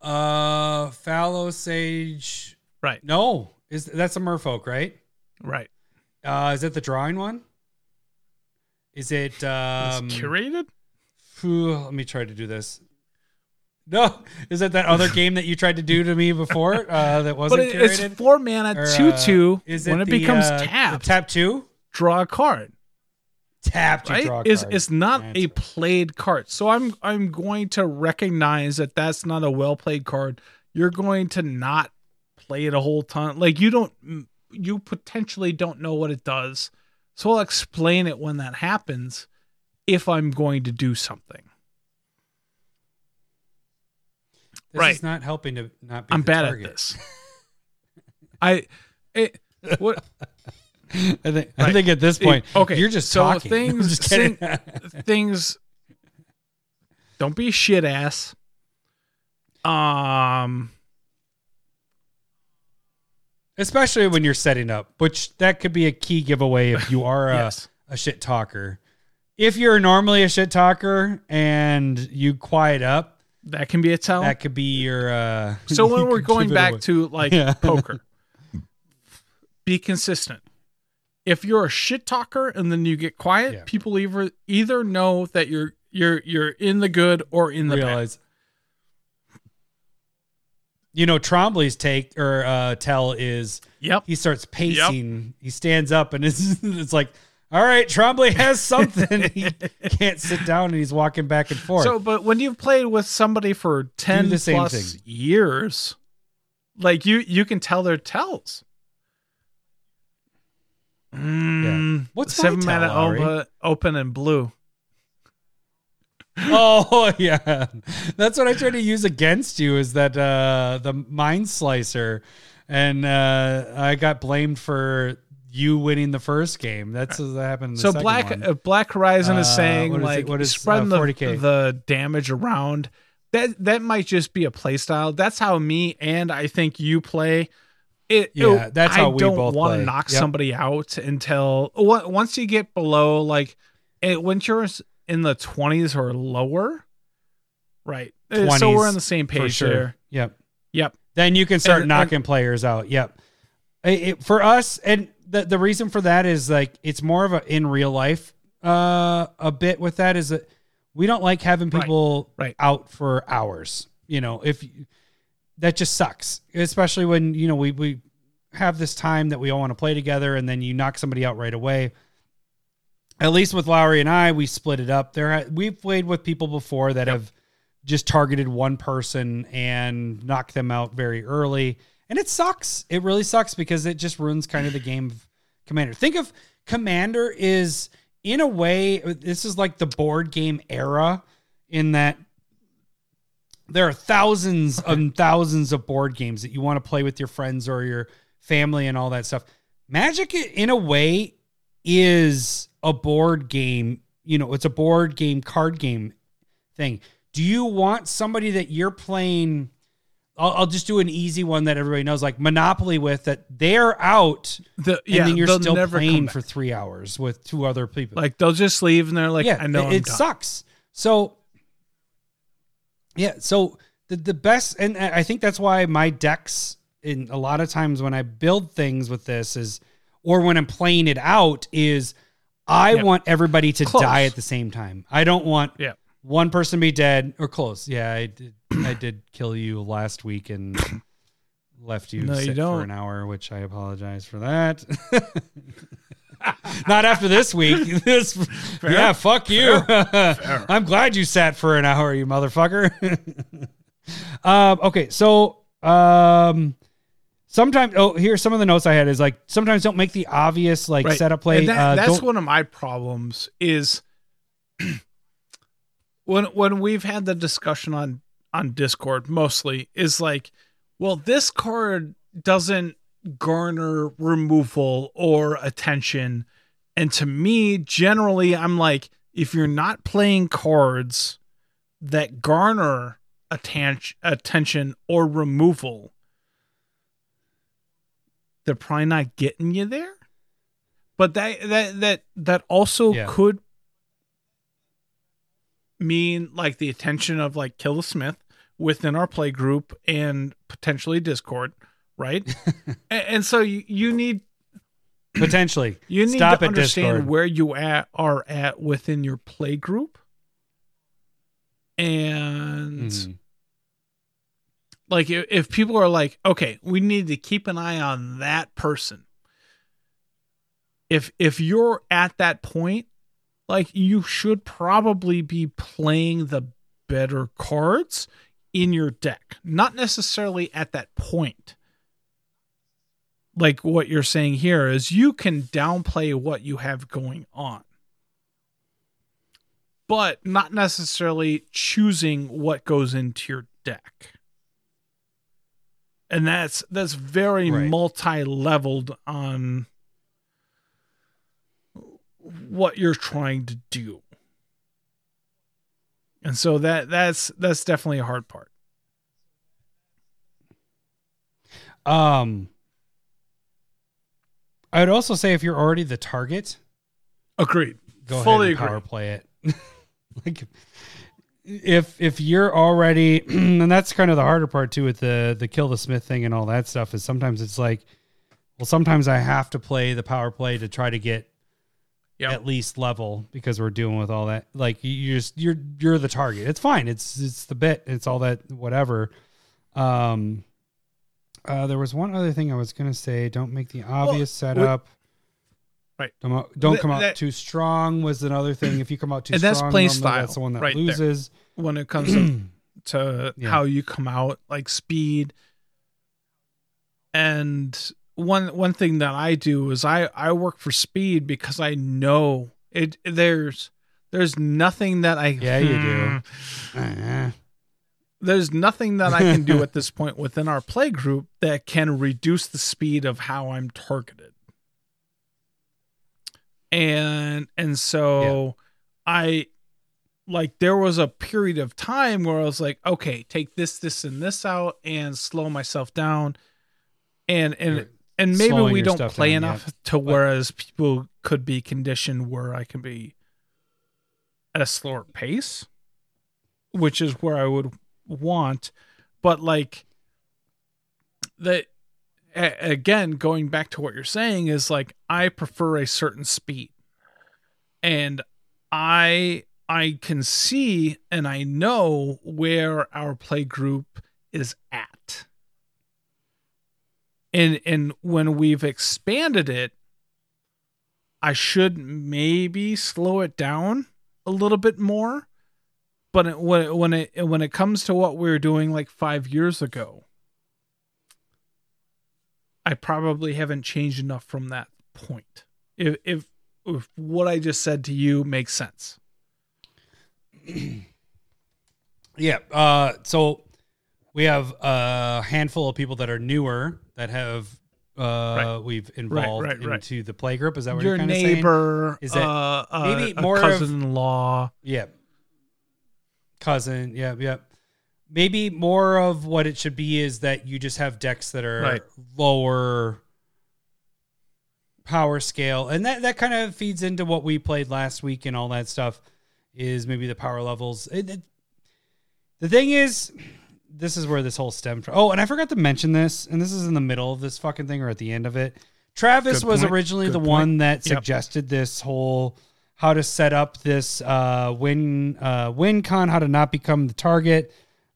Uh, Fallowsage. Right. No, is that's a merfolk, right? Right. Uh, is it the drawing one? Is it It's um? curated? phew, [SIGHS] let me try to do this. No, is it that other game that you tried to do to me before? Uh, that wasn't it, it's curated. four mana, Or, two uh, two. Is when it the, becomes uh, the tapped, tap two, draw a card. tap to right? draw. A It's card. it's not a played card. So I'm I'm going to recognize that that's not a well played card. You're going to not play it a whole ton. Like you don't you potentially don't know what it does So I'll explain it when that happens if I'm going to do something. This Right. is not helping to not be I'm the bad target. at this. [LAUGHS] I it what [LAUGHS] I think I think at this point, okay, you're just so talking. [LAUGHS] I'm things- just kidding. things don't be a shit ass. Um Especially when you're setting up, which that could be a key giveaway if you are a, Yes. a shit talker. If you're normally a shit talker and you quiet up, that can be a tell. that could be your. Uh, [LAUGHS] So [LAUGHS] when we're going back away. to like Yeah. [LAUGHS] poker, be consistent. If you're a shit talker and then you get quiet, Yeah. people either either know that you're you're you're in the good or in the bad. realize. You know, Trombley's take or uh, tell is Yep. he starts pacing. He stands up and it's, it's like, all right, Trombley has [LAUGHS] something. he can't sit down and he's walking back and forth. So, but when you've played with somebody for ten the same plus thing. years, like you you can tell their tells. Mm, What's my seven tell, mana open and blue? [LAUGHS] oh [LAUGHS] yeah, that's what I tried to use against you. Is that uh, the Mindslicer, and uh, I got blamed for you winning the first game. That's what happened. In the so black one. uh, Black Horizon is Uh, saying what is it- like what is, spreading uh, the 40K? the damage around. That that might just be a play style. That's how me and I think you play. It, Yeah, that's I how we don't want to knock Yep. somebody out until once you get below like it, when you're in the twenties or lower, right? Uh, So we're on the same page sure. there. Yep. Yep. Then you can start And- knocking players out. Yep. It- it- for us, and the the reason for that is like it's more of a in real life uh a bit with that is that we don't like having people right. out for hours. You know, if you- that just sucks, especially when you know we we have this time that we all want to play together, and then you knock somebody out right away. At least with Lowry and I, we split it up. There, we've played with people before that have just targeted one person and knocked them out very early, and it sucks. It really sucks because it just ruins kind of the game of Commander. Think of Commander is in a way this is like the board game era in that there are thousands and thousands of board games that you want to play with your friends or your family and all that stuff. Magic, in a way, is a board game. You know, it's a board game, card game thing. Do you want somebody that you're playing? I'll, I'll just do an easy one that everybody knows, like Monopoly, with that they're out, The, and yeah, then you're still never playing for three hours with two other people. like they'll just leave and they're like, yeah, I know it, it sucks. So, yeah, so the the best, and I think that's why my decks, in a lot of times when I build things with this, is or when I'm playing it out, is I Yep. want everybody to Close. die at the same time. I don't want Yeah. One person be dead or close. Yeah, I did. I did kill you last week and [COUGHS] left you No, you for an hour, which I apologize for that. [LAUGHS] Not after this week. [LAUGHS] This, yeah, fuck you. [LAUGHS] I'm glad you sat for an hour, you motherfucker. um, okay, so um, sometimes. Oh, here's some of the notes I had. Is like sometimes don't make the obvious like Right. setup play. That- uh, that's one of my problems is [CLEARS THROAT] when when we've had the discussion on on Discord mostly is like, well, this card doesn't garner removal or attention. And to me, generally, I'm like, if you're not playing cards that garner atten- attention or removal, they're probably not getting you there. But that that that that also Yeah. could mean like the attention of like Kill the Smith within our play group and potentially Discord, right? [LAUGHS] and, and so you, you need potentially [CLEARS THROAT] you need stop to at understand Discord. where you at, are at within your play group. And Mhm. like if, if people are like, okay, we need to keep an eye on that person. If if you're at that point, like you should probably be playing the better cards in your deck, not necessarily at that point. like what you're saying here is you can downplay what you have going on but not necessarily choosing what goes into your deck and that's that's very Right. multi-leveled on what you're trying to do and so that that's that's definitely a hard part Um, I would also say if you're already the target, agreed go Fully ahead and agree. power play it. [LAUGHS] like if if you're already [CLEARS THROAT] and that's kind of the harder part too with the the kill the smith thing and all that stuff is sometimes it's like well sometimes I have to play the power play to try to get Yep. at least level because we're dealing with all that like you- you're just you're you're the target. It's fine. It's it's the bit. It's all that whatever. Um uh, there was one other thing I was gonna say. Don't make the obvious setup. Right. Don't, don't come out that- too strong was another thing. If you come out too And strong, that's play style That's the one that right there. loses. when it comes to, [CLEARS THROAT] to Yeah. how you come out like speed and one one thing that I do is I I work for speed because I know it there's there's nothing that I Yeah, you do. Hmm. There's nothing that I can do [LAUGHS] at this point within our play group that can reduce the speed of how I'm targeted. And and so I like there was a period of time where I was like, okay, take this, this, and this out and slow myself down. And and You're and maybe slowing we don't play down, enough yeah. to whereas people could be conditioned where I can be at a slower pace, which is where I would want. But like the a- again, going back to what you're saying is like I prefer a certain speed. And I I can see and I know where our play group is at. And and when we've expanded it, I should maybe slow it down a little bit more. But it, when it, when it when it comes to what we were doing like 5 years ago, I probably haven't changed enough from that point. If if if what I just said to you makes sense. [CLEARS THROAT] Yeah. Uh, so we have a handful of people that are newer that have uh, we've involved right, right. into the play group. Is that what Your you're kind of saying? neighbor, Is that uh, uh, maybe more of- cousin-in-law. Yeah. Cousin. Yeah. Yeah. Maybe more of what it should be is that you just have decks that are Right. lower power scale, and that that kind of feeds into what we played last week and all that stuff. Is maybe the power levels. It, it- the thing is, this is where this whole stemmed from. Oh, and I forgot to mention this, and this is in the middle of this fucking thing or at the end of it. Travis Good was point. originally Good the point. one that Yep. suggested this whole how to set up this uh, win uh, win con, how to not become the target,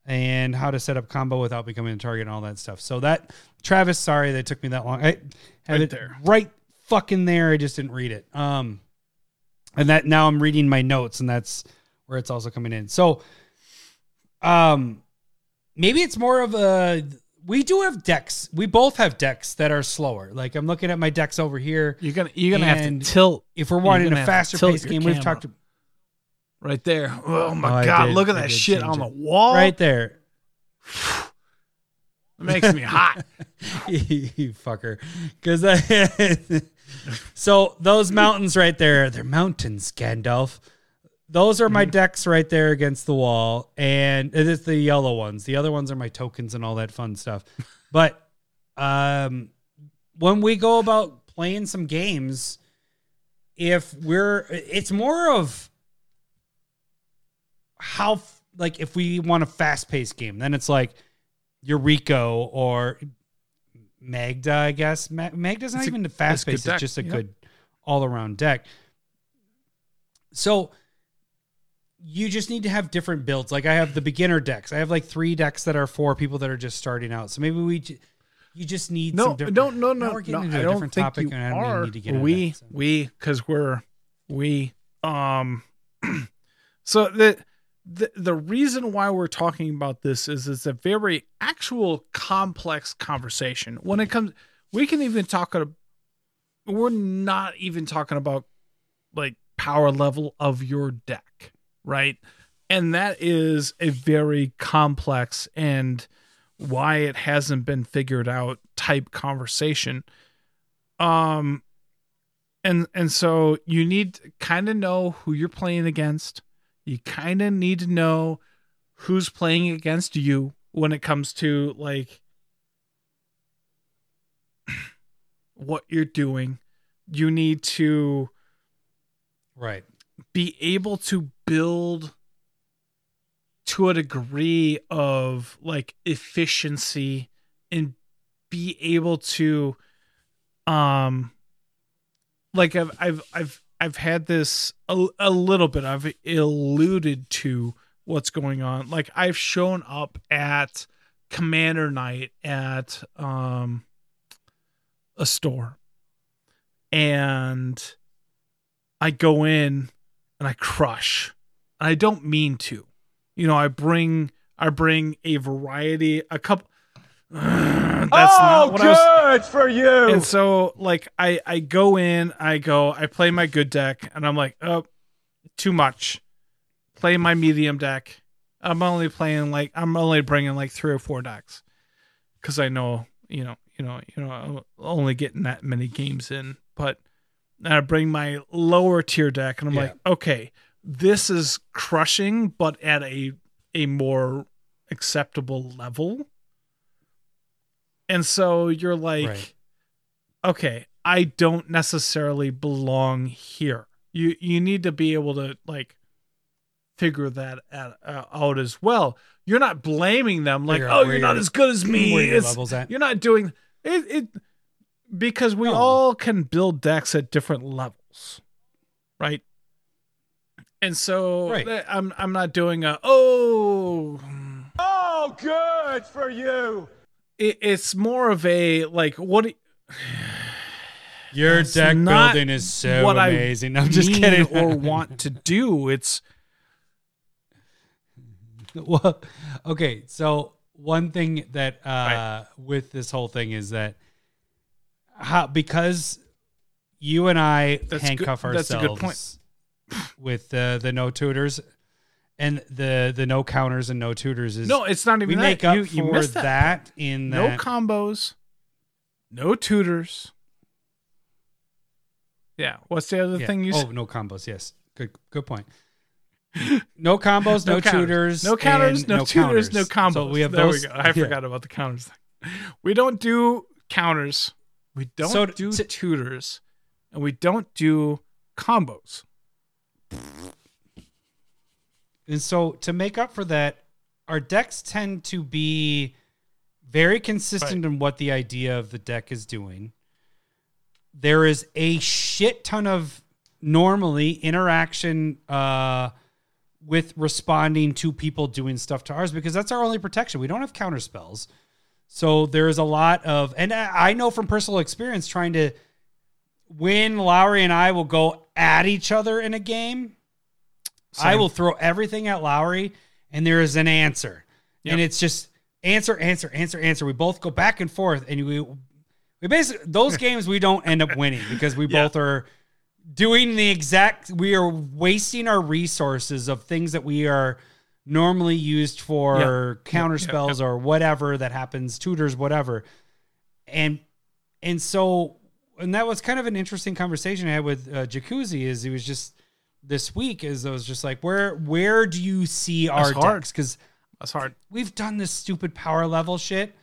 and how to set up combo without becoming the target and all that stuff. So that Travis, sorry that took me that long. I had Right it there. right fucking there. I just didn't read it. Um, and that now I'm reading my notes, and that's where it's also coming in. So, um, maybe it's more of a. We do have decks. We both have decks that are slower. Like I'm looking at my decks over here. You're gonna you're gonna have to tilt If we're wanting a faster paced game, we've talked right there. Oh, oh my Oh, god, did- look at I that shit on it. the wall. right there. It makes me hot. [LAUGHS] you fucker. Because [LAUGHS] so those mountains right there, they're mountains, Gandalf. Those are Mm-hmm. my decks right there against the wall, and it is the yellow ones. The other ones are my tokens and all that fun stuff. But um, when we go about playing some games, if we're, it's more of how like if we want a fast paced game, then it's like Eureka or Magda, I guess. Ma- Magda's not It's even a fast paced; it's just a yeah. good all around deck. So you just need to have different builds. Like I have the beginner decks. I have like three decks that are for people that are just starting out. So maybe we, ju- you just need No, some different. don't no no no. getting into I a don't different think topic, you and I don't are. need to get we that, so. we because we're we um. [CLEARS THROAT] so the the the reason why we're talking about this is it's a very actual complex conversation when it comes we can even talk. about. We're not even talking about like power level of your deck, right? And that is a very complex and why it hasn't been figured out type conversation. Um, and and so you need to kind of know who you're playing against. You kind of need to know who's playing against you when it comes to like [CLEARS THROAT] what you're doing. You need to Right. be able to build to a degree of like efficiency and be able to um like I've I've I've I've had this a, a little bit. I've alluded to what's going on. Like I've shown up at commander night at um a store. And I go in and I crush. And I don't mean to. You know, I bring I bring a variety, a couple [SIGHS] that's not oh, what I was for you. and so like I I go in, I go, I play my good deck, and I'm like, oh, too much. Play my medium deck. I'm only playing like I'm only bringing like three or four decks because I know you know you know you know I'm only getting that many games in, but I bring my lower tier deck, and I'm Yeah. like, okay, this is crushing, but at a a more acceptable level. And so you're like, Right. okay, I don't necessarily belong here. You you need to be able to like figure that out, uh, out as well. You're not blaming them like, Figure oh, you're not as good as me. your at. You're not doing it. It because we No. all can build decks at different levels, right? And so Right. I'm I'm not doing a oh Oh, good for you. it, it's more of a like what do- [SIGHS] Your That's deck building is so what I amazing. I'm just mean kidding. or [LAUGHS] want to do. It's [LAUGHS] well, okay. So one thing that uh, Right. with this whole thing is that how because you and I That's handcuff good- that's a ourselves good point. with the the no tutors and the the no counters and no tutors is no, it's not even we that. make up you, for you missed that. that. in No that combos, no tutors. Yeah. What's the other Yeah. thing you oh said? no combos yes good good point [LAUGHS] no combos [LAUGHS] no, counters. tutors no counters, and no, tutors, no combos. so we have there those we go. I yeah. forgot about the counters. We don't do counters. We don't So do to- tutors, and we don't do combos. And so to make up for that, our decks tend to be very consistent in what the idea of the deck is doing. There is a shit ton of normally interaction uh, with responding to people doing stuff to ours because that's our only protection. We don't have counter spells. So there is a lot of, and I know from personal experience trying to when Lowry and I will go at each other in a game, I will throw everything at Lowry and there is an answer. And it's just answer, answer, answer, answer. We both go back and forth and we we basically those [LAUGHS] games we don't end up winning because we Yeah. both are doing the exact we are wasting our resources of things that we are normally used for counter yeah, spells or whatever that happens, tutors, whatever. And and so and that was kind of an interesting conversation I had with uh, Jacuzzi. Is he was just this week is I was just like, where where do you see our That's decks? Because That's hard. we've done this stupid power level shit,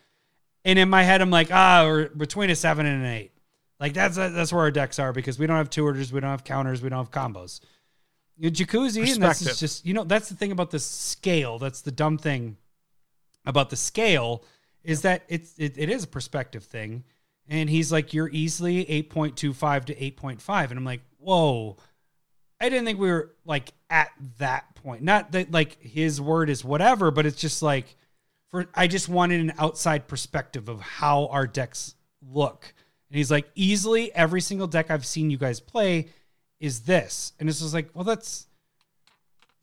and in my head I'm like, ah, we're between a seven and an eight. Like that's that's where our decks are because we don't have tutors, we don't have counters, we don't have combos. You Jacuzzi, and that's Perspective. just you know that's the thing about the scale. That's the dumb thing about the scale is that it's it, it is a perspective thing. And he's like, you're easily 8.25 to 8.5. And I'm like, whoa. I didn't think we were like at that point. Not that like his word is whatever, but it's just like for I just wanted an outside perspective of how our decks look. And he's like, easily every single deck I've seen you guys play is this. And it's just like, well, that's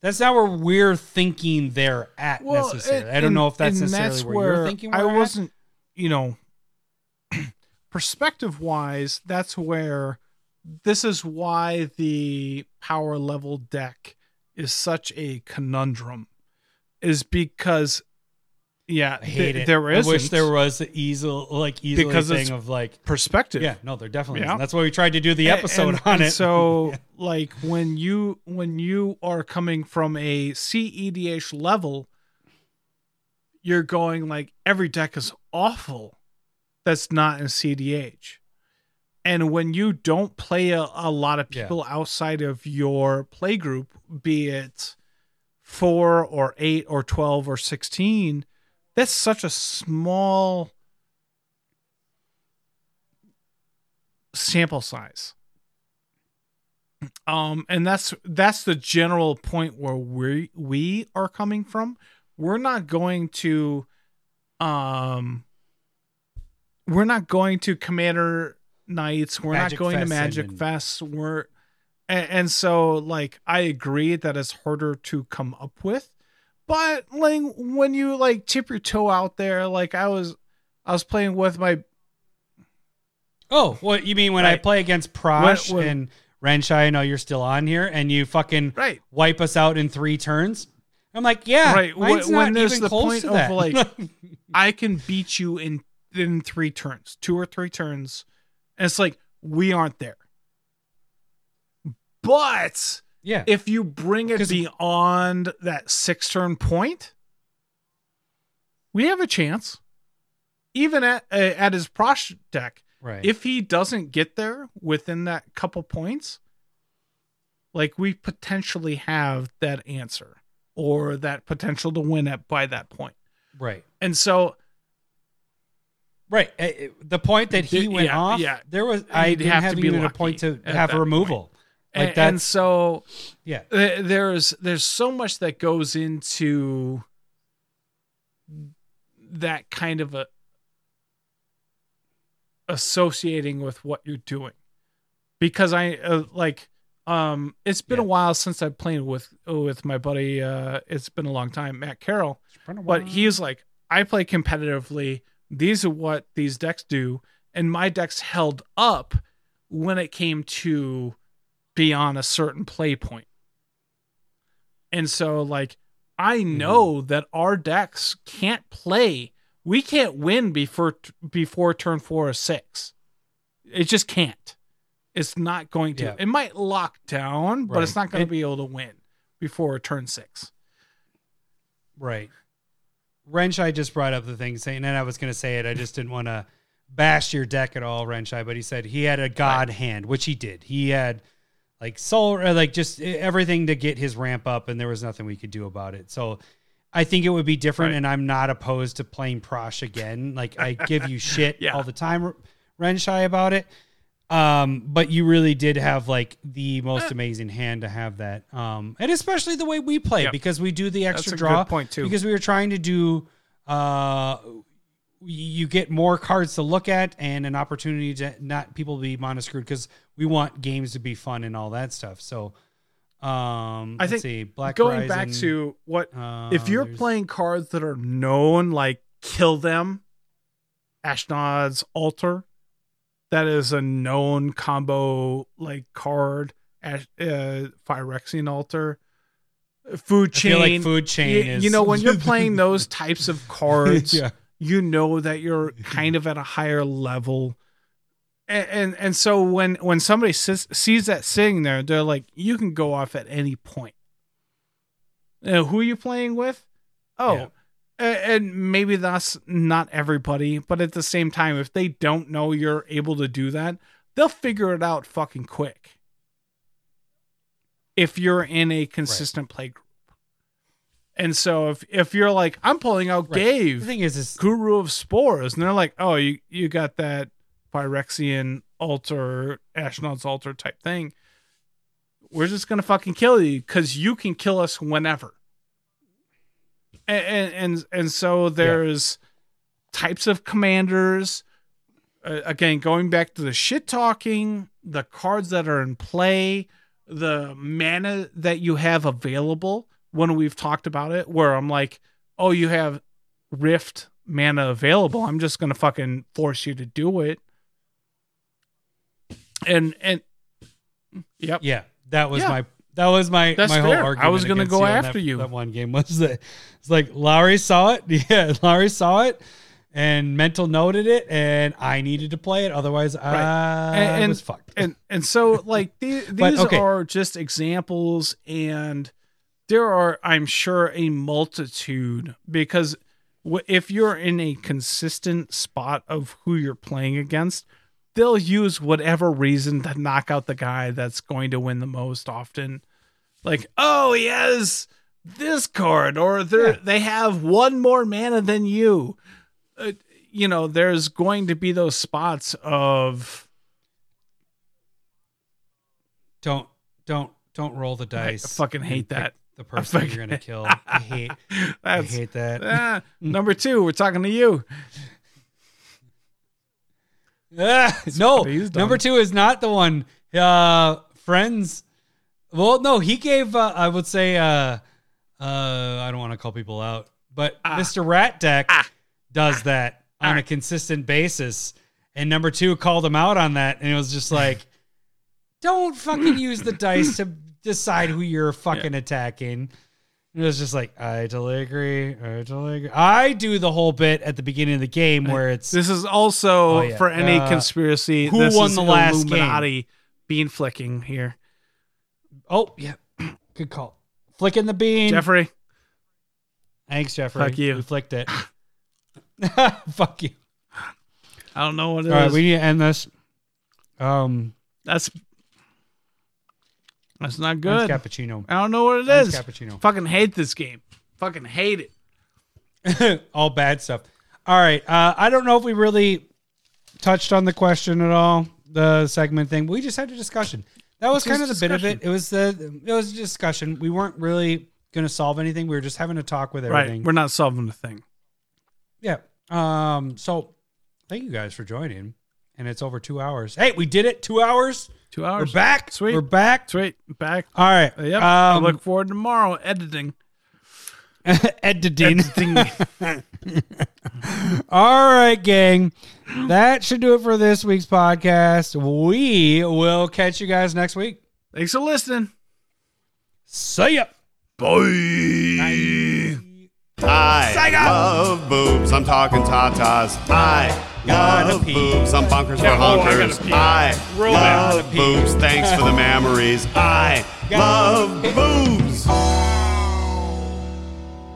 that's not where we're thinking they're at necessarily. I don't know if that's necessarily that's where, you're thinking. I we're at. wasn't, you know, [CLEARS THROAT] perspective wise, that's where this is why the power level deck is such a conundrum. Is because yeah, I hate th- it. there I wish there was an easel like easily Because thing of like perspective. yeah, no, there definitely Yeah. is. That's why we tried to do the episode and- on and it. So, [LAUGHS] like when you when you are coming from a CEDH level, you're going like every deck is awful. That's not in CDH. And when you don't play a, a lot of Yeah. people outside of your play group, be it four or eight or twelve or sixteen, that's such a small sample size. Um and that's that's the general point where we we are coming from. We're not going to um we're not going to commander nights we're Magic not going to magic and- fest. We're and, and so like i agree that it's harder to come up with but like when you like tip your toe out there like i was i was playing with my oh, what you mean when I play against Prossh When- when- and Renshai? I know you're still on here, and you fucking right wipe us out in three turns. I'm like, yeah, Right, when- Mine's when not there's even the close point to of, like, [LAUGHS] I can beat you in in three turns, two or three turns. And it's like we aren't there. But yeah, if you bring it beyond that six turn point, we have a chance. Even at uh, at his Prossh deck, right. if he doesn't get there within that couple points, like we potentially have that answer or that potential to win at by that point. right. And so Right. Uh, uh, The point that he went yeah, off, yeah. there was I didn't have have, to be even a point to have a removal. Like and, and so yeah. th- there's there's so much that goes into that kind of a associating with what you're doing. Because i uh, like um it's been a while since i've played with with my buddy uh it's been a long time matt carroll. But he's like i play competitively. These are what these decks do. And my decks held up when it came to beyond a certain play point and so like i mm-hmm. know that our decks can't play we can't win before before turn 4 or 6 it just can't it's not going to Yeah. it might lock down but it's not going to be able to win before turn 6 Right. Renshai just brought up the thing saying, and I was going to say it. I just didn't want to bash your deck at all, Renshai. But he said he had a god hand, which he did. He had like soul, like just everything to get his ramp up, and there was nothing we could do about it. So I think it would be different, Right. and I'm not opposed to playing Prossh again. Like I give you [LAUGHS] shit Yeah. all the time, Renshai, about it. Um, but you really did have like the most amazing hand to have that. Um, and especially the way we play Yep. because we do the extra a good draw point, too. Because we were trying to do uh you get more cards to look at and an opportunity to not people be monoscrewed because we want games to be fun and all that stuff. So um I let's think see, Black going back to what uh, if you're there's- playing cards that are known like kill them ashnod's altar that is a known combo like card Ash, uh phyrexian altar food chain like food chain you, is you know when you're [LAUGHS] playing those types of [LAUGHS] cards yeah. You know that you're [LAUGHS] kind of at a higher level. And and, and so when when somebody sees, sees that sitting there they're like you can go off at any point. Uh, who are you playing with? Oh Yeah. a- and maybe that's not everybody but at the same time if they don't know you're able to do that they'll figure it out fucking quick. If you're in a consistent play group and so if if you're like i'm pulling out Right. Ghave The thing is, is guru of spores and they're like oh you you got that phyrexian altar ashnod's altar type thing. We're just gonna fucking kill you because you can kill us whenever. And and and, and so there's types of commanders. Uh, again going back to the shit talking the cards that are in play the mana that you have available when we've talked about it where i'm like oh you have rift mana available i'm just gonna fucking force you to do it and and yep. Yeah, that was Yeah. my that was my That's my whole fair. I was gonna go you after that, you. That one game was that it's like Lowry saw it. [LAUGHS] Yeah, Lowry saw it, and mental noted it, and I needed to play it. Otherwise, I And- and- was fucked. and and so like the- [LAUGHS] these But, okay. are just examples and there are i'm sure a multitude because if you're in a consistent spot of who you're playing against they'll use whatever reason to knock out the guy that's going to win the most often like oh he has this card or they Yeah. they have one more mana than you uh, you know there's going to be those spots of don't don't don't roll the dice. I fucking hate that. The person you're gonna kill. [LAUGHS] I hate. [LAUGHS] I hate that. [LAUGHS] ah, number two. We're talking to you. Ah, no, what he's done. number two is not the one. Uh, friends. Well, no, he gave. Uh, I would say. Uh, uh, I don't want to call people out, but Ah. Mr. Rat Deck does that on a consistent basis. And number two called him out on that, and it was just like, don't fucking use the dice to decide who you're fucking attacking. It was just like, I totally agree. I totally agree. I do the whole bit at the beginning of the game where it's This is also Oh, yeah. for any Uh, conspiracy. who this won is the last Illuminati bean flicking here. Oh yeah, [CLEARS THROAT] good call. Flicking the bean. Jeffrey, Thanks, Jeffrey. Fuck you. We flicked it. [LAUGHS] [LAUGHS] Fuck you. I don't know what it All right, is. we need to end this. Um, that's that's not good. good. cappuccino. I don't know what it Mine's is. cappuccino. Fucking hate this game. Fucking hate it. [LAUGHS] all bad stuff. All right. Uh, I don't know if we really touched on the question at all, the segment thing. We just had a discussion. That was It's kind of the just bit of discussion. it. It was the it was a discussion. We weren't really going to solve anything. We were just having a talk with everything. Right. We're not solving the thing. Yeah. Um. So, thank you guys for joining. And it's over two hours. Hey, we did it. Two hours. Two hours. We're back. Sweet. We're back. Sweet. Back. All right. Yep. I Um, look forward to tomorrow editing. [LAUGHS] editing. Editing. [LAUGHS] [LAUGHS] All right, gang. That should do it for this week's podcast. We will catch you guys next week. Thanks for listening. See ya. I love boobs. I'm talking tatas. I Gotta love pee. boobs. I'm bonkers for oh, I honkers. I love boobs. Thanks for the memories. I love boobs.